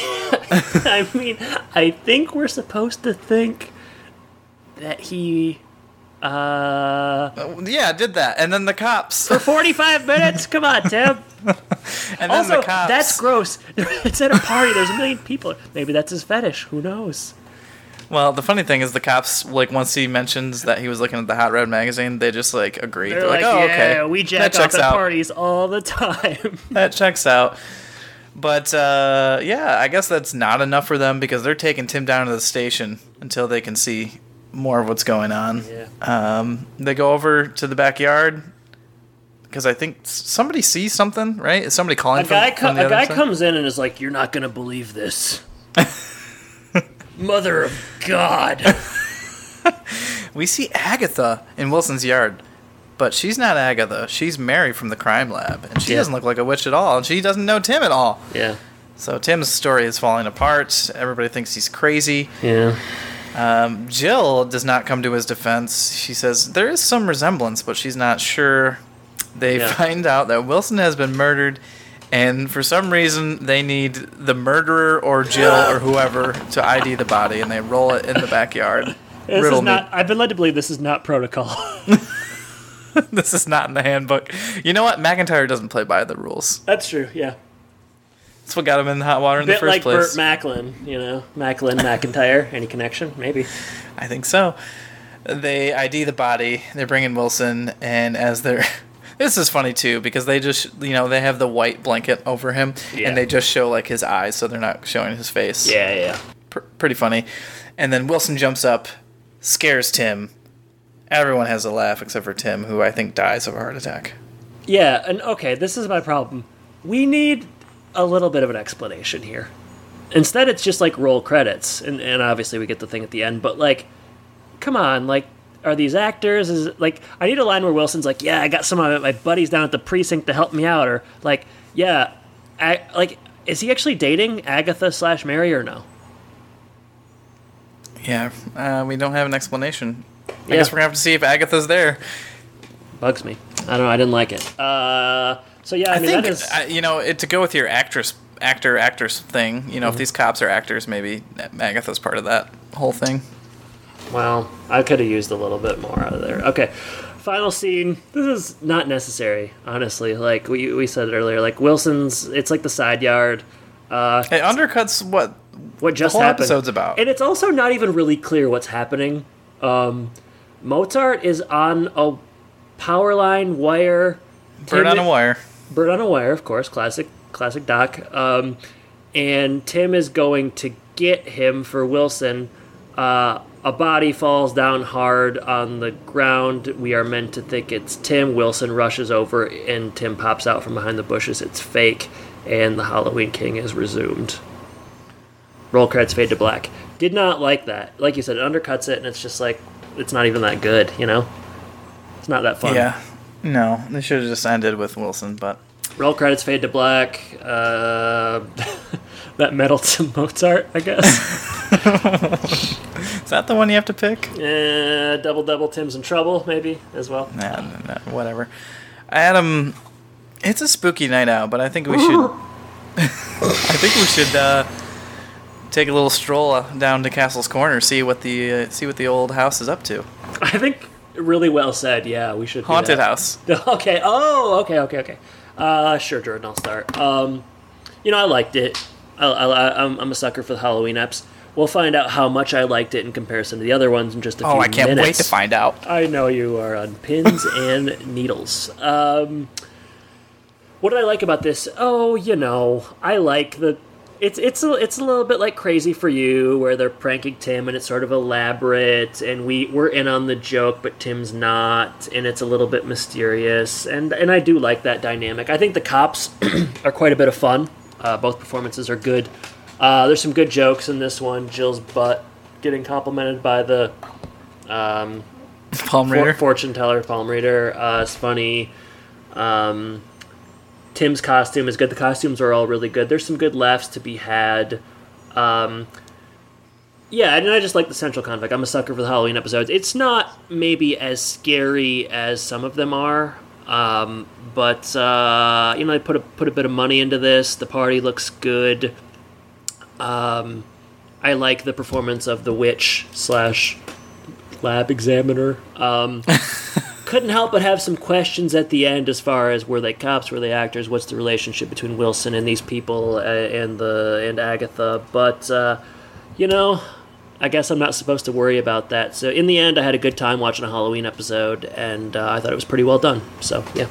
I mean, I think we're supposed to think that he Uh, Yeah, I did that. And then the cops. for 45 <laughs> minutes? Come on, Tim. And then Also, the cops. that's gross. <laughs> it's at a party. There's a million people. Maybe that's his fetish. Who knows? Well, the funny thing is, the cops like once he mentions that he was looking at the Hot Rod magazine, they just like agree. They're, They're, like, "Oh, yeah, okay, we that jack off checks at out. parties all the time. <laughs> That checks out." But uh, yeah, I guess that's not enough for them because they're taking Tim down to the station until they can see more of what's going on. yeah. Um, they go over to the backyard because I think somebody sees something. Right? Is somebody calling? A guy, from, co- from the a guy side? comes in and is like, "You're not gonna believe this." <laughs> Mother of God. <laughs> We see Agatha in Wilson's yard, but she's not Agatha. She's Mary from the crime lab, and she Yeah. doesn't look like a witch at all, and she doesn't know Tim at all. yeah. So Tim's story is falling apart. Everybody thinks he's crazy. Yeah. Um, Jill does not come to his defense. She says there is some resemblance, but she's not sure. They Yeah. find out that Wilson has been murdered, and for some reason they need the murderer or Jill or whoever to ID the body, and they roll it in the backyard. <laughs> This Riddle is me. not. I've been led to believe this is not protocol. <laughs> <laughs> this is not in the handbook. You know what? McIntyre doesn't play by the rules. That's true. Yeah. That's what got him in the hot water in the Bit first like place. Burt Macklin. You know, Macklin McIntyre. <laughs> Any connection? Maybe. I think so. They ID the body. They're bringing Wilson, and as they're. <laughs> This is funny too because they just, you know, they have the white blanket over him, Yeah. and they just show like his eyes, so they're not showing his face. Yeah. Yeah. Pr- pretty funny. And then Wilson jumps up, scares Tim. Everyone has a laugh except for Tim, who I think dies of a heart attack. Yeah. And okay, this is my problem. We need a little bit of an explanation here. Instead, it's just like roll credits, and and obviously we get the thing at the end. But like, come on, like. Are these actors? Is it, like I need a line where Wilson's like, "Yeah, I got some of my buddies down at the precinct to help me out," or like, "Yeah, I, like is he actually dating Agatha slash Mary or no?" Yeah, uh, we don't have an explanation. I Yeah. guess we're gonna have to see if Agatha's there. Bugs me. I don't know. I didn't like it. Uh, so yeah, I, I, mean think that is. uh, you know it, to go with your actress, actor, actress thing. You know, Mm-hmm. if these cops are actors, maybe Agatha's part of that whole thing. Well, I could have used a little bit more out of there. Okay, final scene. This is not necessary, honestly. Like we we said earlier, like Wilson's. It's like the side yard. Uh, It undercuts what what just whole happened. episode's about. and it's also not even really clear what's happening. Um, Mozart is on a power line wire. bird on a wire. Bird on a Wire, of course, classic, classic Doc. Um, and Tim is going to get him for Wilson. Uh, a body falls down hard on the ground. We are meant to think it's Tim. Wilson rushes over, and Tim pops out from behind the bushes. It's fake, and the Halloween King is resumed. Roll credits fade to black. Did not like that. Like you said, it undercuts it, and it's just like it's not even that good. You know, it's not that fun. Yeah. No, they should have just ended with Wilson, but Roll credits fade to black. Uh, <laughs> that metal to Mozart, I guess. <laughs> is that the one you have to pick? uh, double double Tim's in trouble, maybe as well. Nah, nah, nah, whatever. Adam, it's a spooky night out, but I think we should. <laughs> I think we should uh, take a little stroll uh, down to Castle's Corner, see what the uh, see what the old house is up to. I think really well said. Yeah, we should. do Haunted house. <laughs> Okay. Oh, okay, okay, okay. Uh, sure, Jordan. I'll start. Um, you know, I liked it. I, I, I'm, I'm a sucker for the Halloween eps. We'll find out how much I liked it in comparison to the other ones in just a few minutes. Oh, I can't minutes. wait to find out. I know you are on pins <laughs> and needles. Um, what did I like about this? Oh, you know, I like the. It's it's a, it's a little bit like Crazy for You, where they're pranking Tim and it's sort of elaborate, and we we're in on the joke, but Tim's not, and it's a little bit mysterious, and and I do like that dynamic. I think the cops <clears throat> are quite a bit of fun. Uh, both performances are good. Uh, there's some good jokes in this one. Jill's butt getting complimented by the um, Palm for- reader. fortune teller, palm reader. Uh, it's funny. Um, Tim's costume is good. The costumes are all really good. There's some good laughs to be had. Um, yeah, and I just like the central conflict. I'm a sucker for the Halloween episodes. It's not maybe as scary as some of them are, um, but uh, you know, they put a put a bit of money into this. The party looks good. Um, I like the performance of the witch slash lab examiner. Um, <laughs> couldn't help but have some questions at the end as far as were they cops, were they actors, what's the relationship between Wilson and these people uh, and the and Agatha. But uh, you know, I guess I'm not supposed to worry about that. So in the end, I had a good time watching a Halloween episode, and uh, I thought it was pretty well done. So yeah,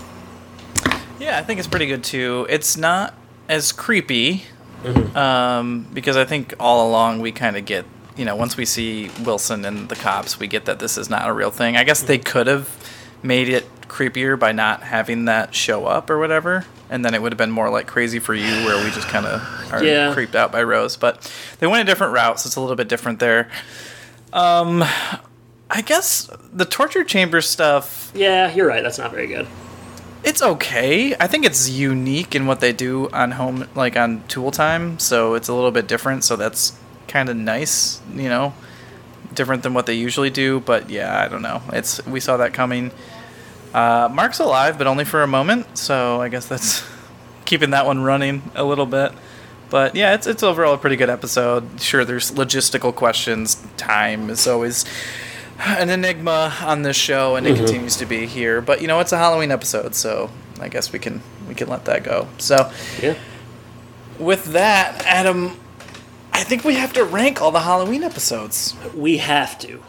Yeah, I think it's pretty good too. It's not as creepy Mm-hmm. um, because I think all along we kind of get, you know, once we see Wilson and the cops, we get that this is not a real thing. I guess they Mm-hmm. could have made it creepier by not having that show up or whatever, and then it would have been more like Crazy for You, where we just kind of are Yeah. creeped out by Rose. But they went a different route, so it's a little bit different there. Um, I guess the torture chamber stuff yeah, you're right. That's not very good. it's okay. I think it's unique in what they do on home, like on Tool Time. So it's a little bit different. So that's kind of nice, you know, different than what they usually do. But yeah, I don't know. It's we saw that coming. Uh, Mark's alive, but only for a moment. So I guess that's <laughs> keeping that one running a little bit. But yeah, it's it's overall a pretty good episode. Sure, there's logistical questions. Time is always an enigma on this show, and it continues to be here. But you know, it's a Halloween episode, so I guess we can we can let that go. So Yeah. with that, Adam, I think we have to rank all the Halloween episodes. We have to.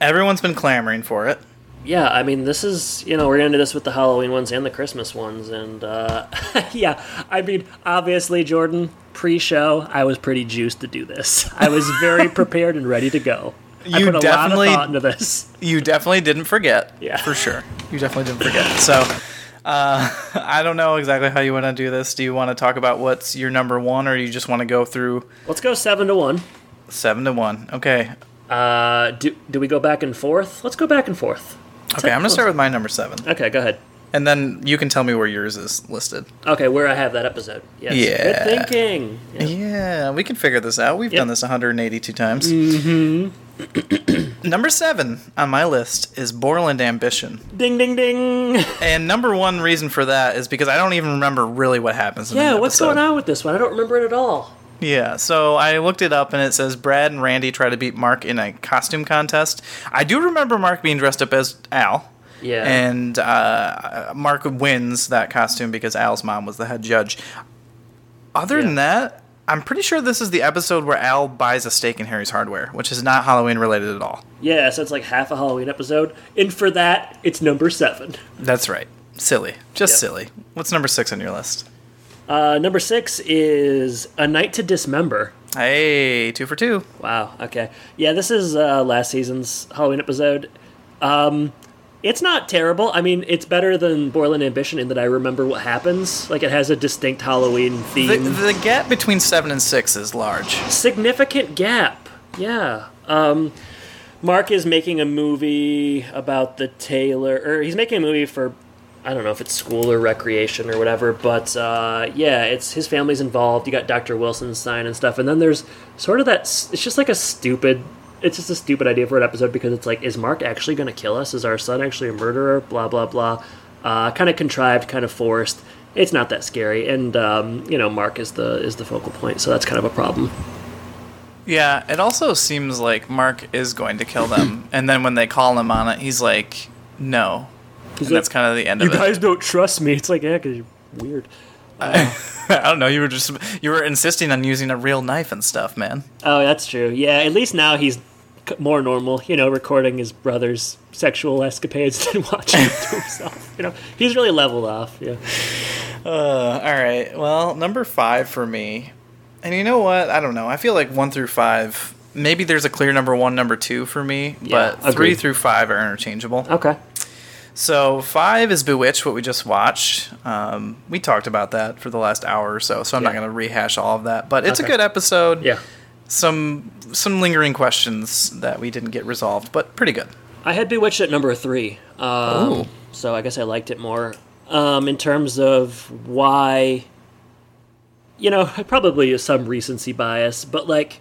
Everyone's been clamoring for it. Yeah, I mean, this is, you know, we're going to do this with the Halloween ones and the Christmas ones. And, uh, <laughs> yeah, I mean, obviously, Jordan, pre show, I was pretty juiced to do this. I was very <laughs> prepared and ready to go. I You put a definitely- lot of thought into this. You definitely didn't forget. Yeah. for sure. You definitely didn't forget. So. Uh, <laughs> I don't know exactly how you want to do this. Do you want to talk about what's your number one, or do you just want to go through Let's go seven to one. seven to one? Okay, Uh, do, do we go back and forth? Let's go back and forth. Okay. I'm gonna start with my number seven, Okay, go ahead. and then you can tell me where yours is listed. Okay, where I have that episode. Yes. Yeah. Good thinking. Yeah. Yeah, we can figure this out. We've Yep. done this 182 times. Mm-hmm. number seven on my list is Borland Ambition. Ding, ding, ding. And number one reason for that is because I don't even remember really what happens in Yeah, what's going on with this one? I don't remember it at all. Yeah, so I looked it up and it says Brad and Randy try to beat Mark in a costume contest. I do remember Mark being dressed up as Al. Yeah. And uh, Mark wins that costume because Al's mom was the head judge. Other than that, I'm pretty sure this is the episode where Al buys a steak in Harry's Hardware, which is not Halloween related at all. Yeah, so it's like half a Halloween episode. And for that, it's number seven. That's right. Silly. Just Yep. silly. What's number six on your list? Uh, number six is A Night to Dismember. Hey, two for two. Wow, okay. Yeah, this is uh, last season's Halloween episode. Um, it's not terrible. I mean, it's better than Borland Ambition in that I remember what happens. Like, it has a distinct Halloween theme. the gap between seven and six is large. significant gap. Yeah. Um, Mark is making a movie about the tailor, or he's making a movie for, I don't know if it's school or recreation or whatever, but uh, yeah, it's his family's involved. You got Dr. Wilson's sign and stuff, and then there's sort of that. It's just like a stupid. It's just a stupid idea for an episode because it's like, is Mark actually going to kill us? Is our son actually a murderer? Blah blah blah. Uh, kind of contrived, kind of forced. It's not that scary, and um, you know, Mark is the is the focal point, so that's kind of a problem. Yeah, it also seems like Mark is going to kill them, and then when they call him on it, he's like, "No," and He's that's kind of the end You of it. You guys don't trust me. It's like, yeah, because you're weird. <laughs> I don't know. You were just you were insisting on using a real knife and stuff, man. Oh, that's true. Yeah, at least now he's more normal. You know, recording his brother's sexual escapades <laughs> and watching it to himself. You know, he's really leveled off. Yeah. Uh, all right. Well, number five for me, and you know what? I don't know. I feel like one through five. Maybe there's a clear number one, number two for me, Yeah, but three through five are interchangeable. Okay. So five is Bewitched, what we just watched. Um, we talked about that for the last hour or so, so I'm not going to rehash all of that. But it's Okay. a good episode. Yeah. Some some lingering questions that we didn't get resolved, but pretty good. I had Bewitched at number three. Um. So I guess I liked it more. Um, in terms of why, you know, <laughs> probably some recency bias, but like,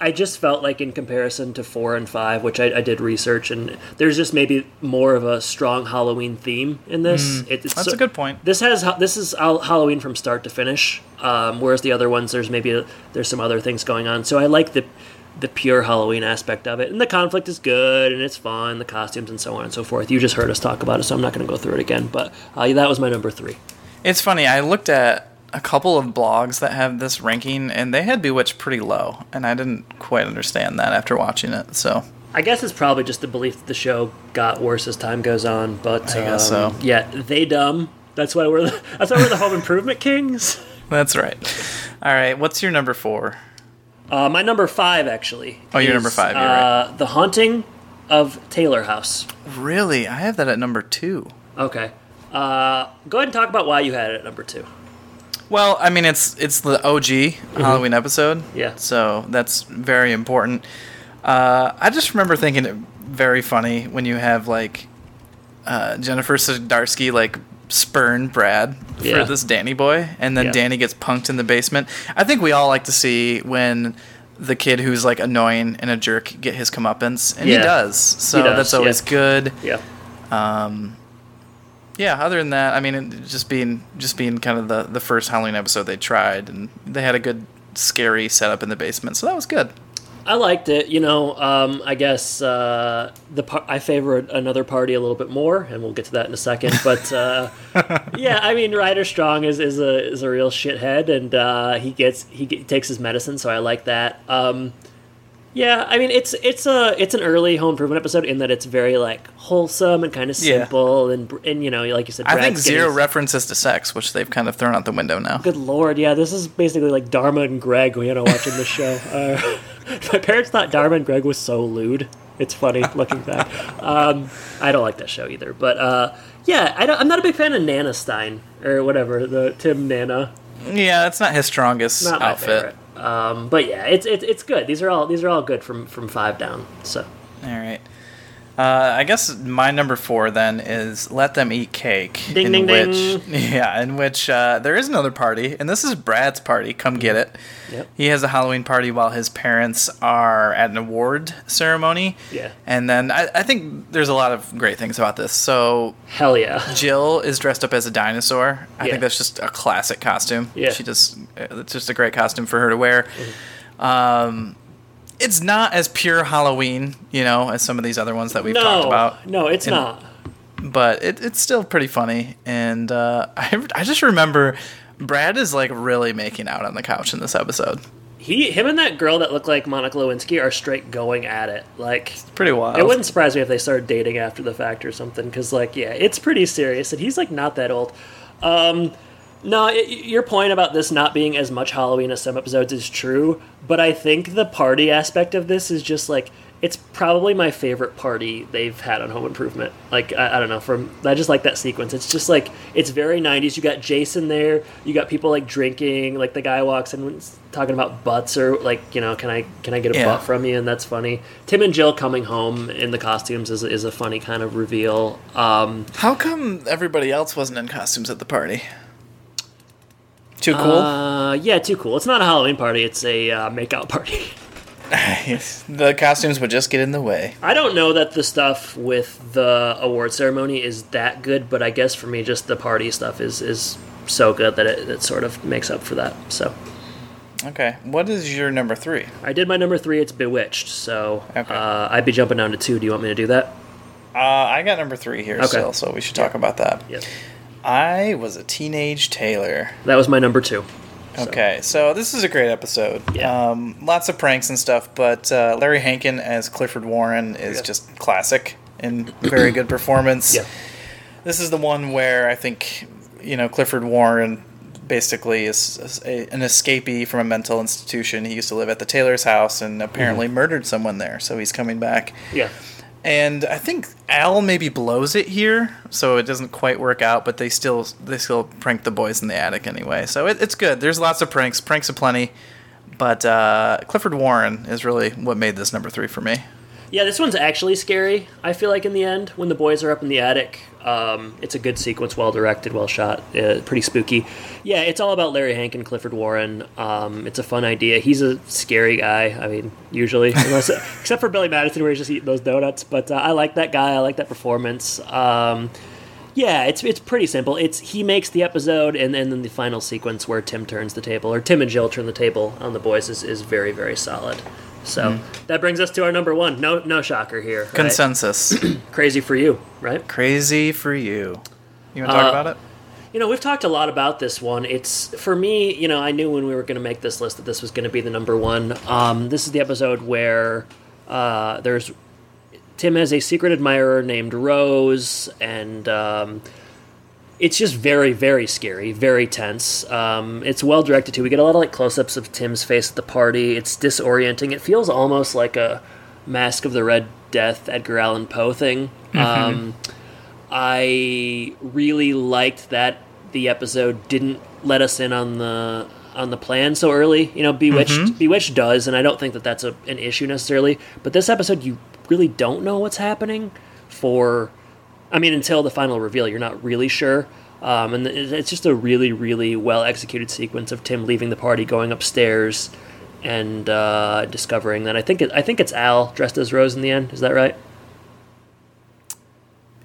I just felt like in comparison to four and five, which I, I did research, and there's just maybe more of a strong Halloween theme in this. It- it's That's so- a good point. This has this is Halloween from start to finish, um, whereas the other ones there's maybe a, there's some other things going on. So I like the the pure Halloween aspect of it. And the conflict is good and it's fun, the costumes and so on and so forth. You just heard us talk about it, so I'm not going to go through it again. But uh, that was my number three. It's funny. I looked at a couple of blogs that have this ranking, and they had Bewitched pretty low, and I didn't quite understand that after watching it. So I guess it's probably just the belief that the show got worse as time goes on. But I guess um, so. Yeah, they dumb. That's why we're the, <laughs> that's why we're the Home Improvement Kings. <laughs> that's right. All right, what's your number four? Uh, my number five, actually. Oh, you're number five, you're uh, The Haunting of Taylor House. Really, I have that at number two. Okay. Uh, go ahead and talk about why you had it at number two. Well, I mean, it's it's the OG Halloween episode. Mm-hmm. Yeah. So that's very important. Uh, I just remember thinking it very funny when you have like uh, Jennifer Zdarsky like spurn Brad Yeah. for this Danny boy, and then Yeah. Danny gets punked in the basement. I think we all like to see when the kid who's like annoying and a jerk get his comeuppance, and Yeah. he does. So does, that's always good. Yeah. Yeah. Other than that, I mean, it just being just being kind of the the first Halloween episode they tried, and they had a good scary setup in the basement, so that was good. I liked it. You know, um, I guess uh, the par- I favor another party a little bit more, and we'll get to that in a second. <laughs> But uh, yeah, I mean, Ryder Strong is, is a is a real shithead, and uh, he gets he get, takes his medicine, so I like that. Um, yeah, I mean, it's it's a it's an early home improvement episode in that it's very like wholesome and kind of Yeah. simple, and and you know, like you said, I think Brad's getting zero references to sex, which they've kind of thrown out the window now. Good lord, yeah, this is basically like Dharma and Greg we had watching the show. <laughs> Uh, <laughs> my parents thought Dharma and Greg was so lewd. It's funny looking back. Um, I don't like that show either, but uh, yeah, I don't, I'm not a big fan of Nana Stein or whatever the Tim Nana. Yeah, it's not his strongest Not outfit. favorite. Um, but yeah, it's it's it's good. These are all these are all good from from five down. So All right. Uh, I guess my number four then is let them eat cake. Ding, in ding, which, ding. <laughs> Yeah, in which uh, there is another party, and this is Brad's party. Come get it. Yep. He has a Halloween party while his parents are at an award ceremony. Yeah. And then I, I think there's a lot of great things about this. So hell yeah, Jill is dressed up as a dinosaur. I Yeah. think that's just a classic costume. Yeah. She just it's just a great costume for her to wear. Um, it's not as pure Halloween, you know, as some of these other ones that we've talked about. no, it's And- not. But it, it's still pretty funny, and uh, <laughs> I I just remember Brad is like really making out on the couch in this episode. He, him, and that girl that looked like Monica Lewinsky are straight going at it. Like Pretty wild. It wouldn't surprise me if they started dating after the fact or something, because like, yeah, it's pretty serious, and he's like not that old. Um, no, i your point about this not being as much Halloween as some episodes is true, but I think the party aspect of this is just like it's probably my favorite party they've had on Home Improvement. Like I, I don't know, from I just like that sequence. It's just like it's very '90s. You got Jason there. You got people like drinking. Like the guy walks in and talking about butts or like you know, can I can I get a Yeah. butt from you? And that's funny. Tim and Jill coming home in the costumes is is a funny kind of reveal. Um, How come everybody else wasn't in costumes at the party? Too cool. uh, yeah, too cool. It's not a Halloween party. It's a uh, makeout party. <laughs> the costumes would just get in the way. I don't know that the stuff with the award ceremony is that good, but I guess for me, just the party stuff is is so good that it, it sort of makes up for that. So Okay, what is your number three? I did my number three. It's Bewitched. So Okay. uh, I'd be jumping down to two. Do you want me to do that? Uh, I got number three here Okay. still, so we should talk about that. Yes. I was a teenage Taylor. That was my number two. So- Okay, so this is a great episode. Yeah. Um, lots of pranks and stuff, but uh, Larry Hankin as Clifford Warren is Yeah. just classic and very good performance. Yeah. This is the one where I think, you know, Clifford Warren basically is a, an escapee from a mental institution. He used to live at the Taylor's house and apparently Mm-hmm. murdered someone there, so he's coming back. Yeah. And I think Al maybe blows it here, so it doesn't quite work out. But they still they still prank the boys in the attic anyway, so it, it's good. There's lots of pranks, pranks aplenty. But uh, Clifford Warren is really what made this number three for me. Yeah, this one's actually scary. I feel like in the end, when the boys are up in the attic, um, it's a good sequence, well directed, well shot, uh, pretty spooky. Yeah, it's all about Larry Hank and Clifford Warren. Um, it's a fun idea. He's a scary guy. I mean, usually, <laughs> unless, except for Billy Madison, where he's just eating those donuts. But uh, I like that guy. I like that performance. Um, yeah, it's it's pretty simple. It's he makes the episode, and, and then the final sequence where Tim turns the table, or Tim and Jill turn the table on the boys is, is very very solid. So that brings us to our number one. No, no shocker here. right? Consensus. <clears throat> Crazy for you, right? Crazy for you. You want to talk Uh, about it? You know, we've talked a lot about this one. It's for me. You know, I knew when we were going to make this list that this was going to be the number one. Um, this is the episode where uh, there's Tim has a secret admirer named Rose, and um, it's just very, very scary, very tense. Um, it's well directed too. We get a lot of like close-ups of Tim's face at the party. It's disorienting. It feels almost like a Mask of the Red Death, Edgar Allan Poe thing. Um, I really liked that the episode didn't let us in on the on the plan so early. You know, Bewitched Bewitched does, and I don't think that that's a, an issue necessarily. But this episode, you really don't know what's happening for. I mean, until the final reveal, you're not really sure. Um, and it's just a really, really well executed sequence of Tim leaving the party, going upstairs, and uh, discovering that I think it, I think it's Al dressed as Rose in the end. Is that right?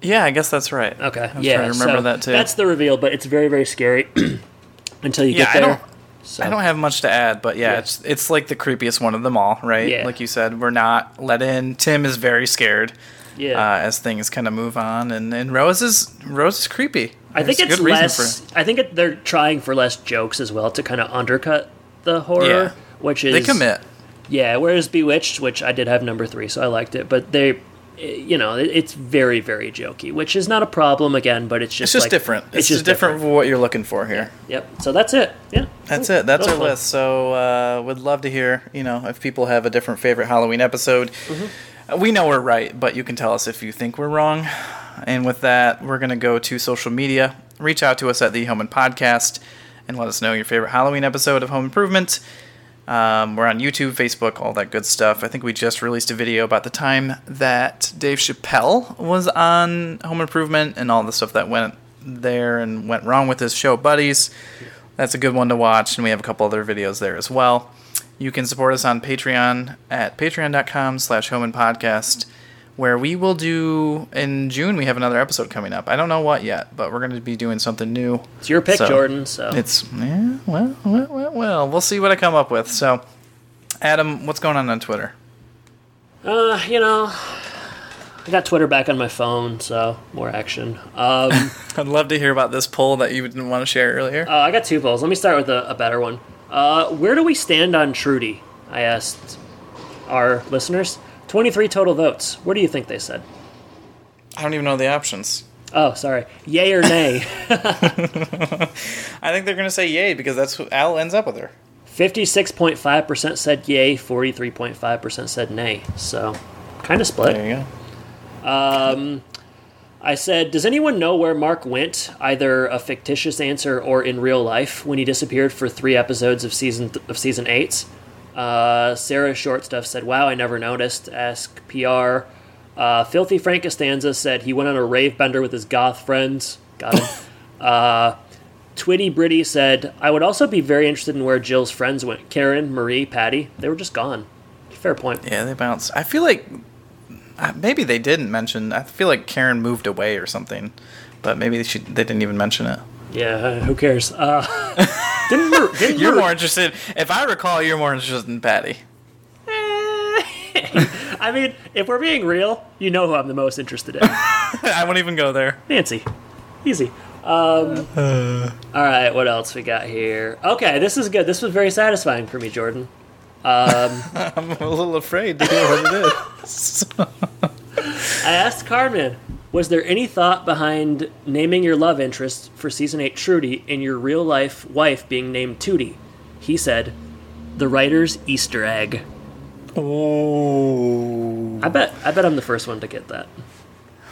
Yeah, I guess that's right. Okay. I yeah. trying to remember so that too. That's the reveal, but it's very, very scary <clears throat> until you yeah, get I there. don't. So, I don't have much to add, but yeah, Yeah. it's it's like the creepiest one of them all, right? Yeah. Like you said, we're not let in. Tim is very scared yeah. uh, as things kind of move on, and and Rose is Rose is creepy. I think it's less. I think it, they're trying for less jokes as well to kind of undercut the horror, Yeah. which is They commit. Yeah. Whereas Bewitched, which I did have number three, so I liked it, but they. You know, it's very, very jokey, which is not a problem again, but it's just It's just like- different. It's, It's, just different, for what you're looking for here. Yep. So that's it. Yeah. That's Cool. it. That's our fun. list. So uh, would love to hear, you know, if people have a different favorite Halloween episode. Mm-hmm. We know we're right, but you can tell us if you think we're wrong. And with that, we're gonna go to social media. Reach out to us at the Home and Podcast and let us know your favorite Halloween episode of Home Improvement. Um, we're on YouTube, Facebook, all that good stuff. I think we just released a video about the time that Dave Chappelle was on Home Improvement and all the stuff that went there and went wrong with his show Buddies. That's a good one to watch, and we have a couple other videos there as well. You can support us on Patreon at patreon.com slash home and podcast, where we will do, in June, we have another episode coming up. I don't know what yet, but we're going to be doing something new. It's your pick, So, Jordan. So It's, yeah, well, well, well, well, we'll see what I come up with. So, Adam, what's going on on Twitter? Uh, you know, I got Twitter back on my phone, so more action. Um, <laughs> I'd love to hear about this poll that you didn't want to share earlier. uh, I got two polls. Let me start with a, a better one. Uh, where do we stand on Trudy? I asked our listeners. 23 total votes. What do you think they said? I don't even know the options. Oh, sorry. Yay or nay? <laughs> <laughs> I think they're going to say yay because that's who Al ends up with her. 56.5% said yay, 43.5% said nay. So, kind of split. There you go. Um, I said, "Does anyone know where Mark went? Either a fictitious answer or in real life when he disappeared for three episodes of season th- of season eight? Uh, Sarah Short Stuff said, "Wow, I never noticed." Ask PR. Uh, Filthy Frank Costanza said he went on a rave bender with his goth friends. Got him. <laughs> uh, Twitty Britty said, "I would also be very interested in where Jill's friends went. Karen, Marie, Patty. They were just gone." Fair point. Yeah, they bounce. I feel like uh, maybe they didn't mention. I feel like Karen moved away or something, but maybe she, they didn't even mention it. Yeah, uh, who cares? Uh, <laughs> didn't Mar- didn't You're Mar- more interested. If I recall, you're more interested in Patty. <laughs> I mean, if we're being real, you know who I'm the most interested in. <laughs> I won't even go there. Nancy. Easy. Um, <sighs> all right, what else we got here? Okay, this is good. This was very satisfying for me, Jordan. <laughs> I'm a little afraid to hear what it is. <laughs> I asked Carmen, was there any thought behind naming your love interest for season 8 Trudy and your real life wife being named Tudi? He said, the writer's Easter egg. oh, I bet I bet I'm the first one to get that.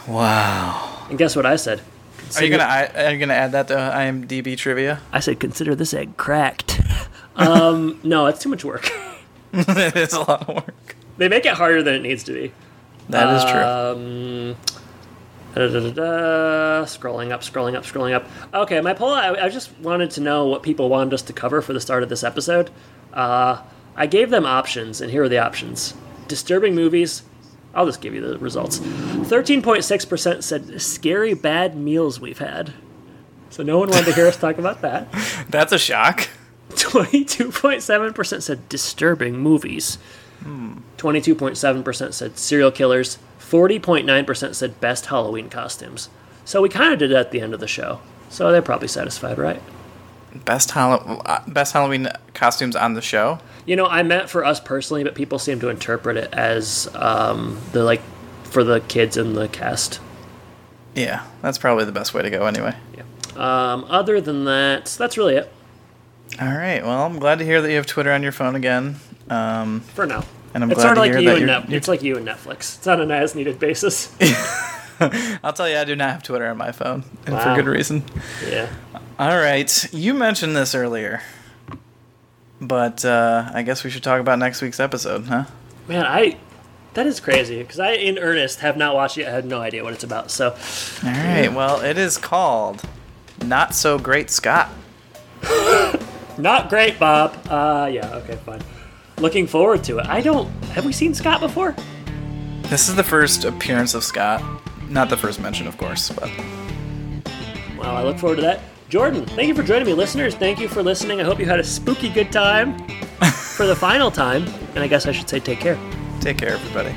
wow! And guess what I said? Are you gonna I- are you gonna add that to IMDb trivia? I said, consider this egg cracked. <laughs> um, no, it's too much work. <laughs> it's a lot of work. They make it harder than it needs to be. That is true. Um, da-da-da-da-da, scrolling up, scrolling up, scrolling up. Okay, my poll. I, I just wanted to know what people wanted us to cover for the start of this episode. Uh, I gave them options, and here are the options: disturbing movies. I'll just give you the results. Thirteen point six percent said scary bad meals we've had. So no one wanted to hear us talk about that. <laughs> That's a shock. Twenty-two point seven percent said disturbing movies. 22.7% said serial killers. 40.9% said best Halloween costumes. So we kind of did it at the end of the show. So they're probably satisfied, right? Best Hall- uh, best Halloween costumes on the show. You know, I meant for us personally, but people seem to interpret it as um, the like for the kids in the cast. Yeah, that's probably the best way to go anyway. Um, other than that, that's really it All right. Well, I'm glad to hear that you have Twitter on your phone again. Um, for now. And I'm it's glad sort of to like hear you that and you're- It's like you and Netflix. It's on an as needed basis. <laughs> I'll tell you, I do not have Twitter on my phone, and Wow. for good reason. yeah. All right, you mentioned this earlier, but uh, I guess we should talk about next week's episode, huh? Man, I that is crazy because I, in earnest, have not watched it. I had no idea what it's about. So, All right. Well, it is called "Not So Great Scott." <laughs> not great, Bob. Uh, yeah, okay, fine. Looking forward to it. I don't. Have we seen Scott before? This is the first appearance of Scott. Not the first mention, of course, but Well, I look forward to that. Jordan, thank you for joining me, listeners. Thank you for listening. I hope you had a spooky good time <laughs> for the final time. And I guess I should say take care. take care, everybody.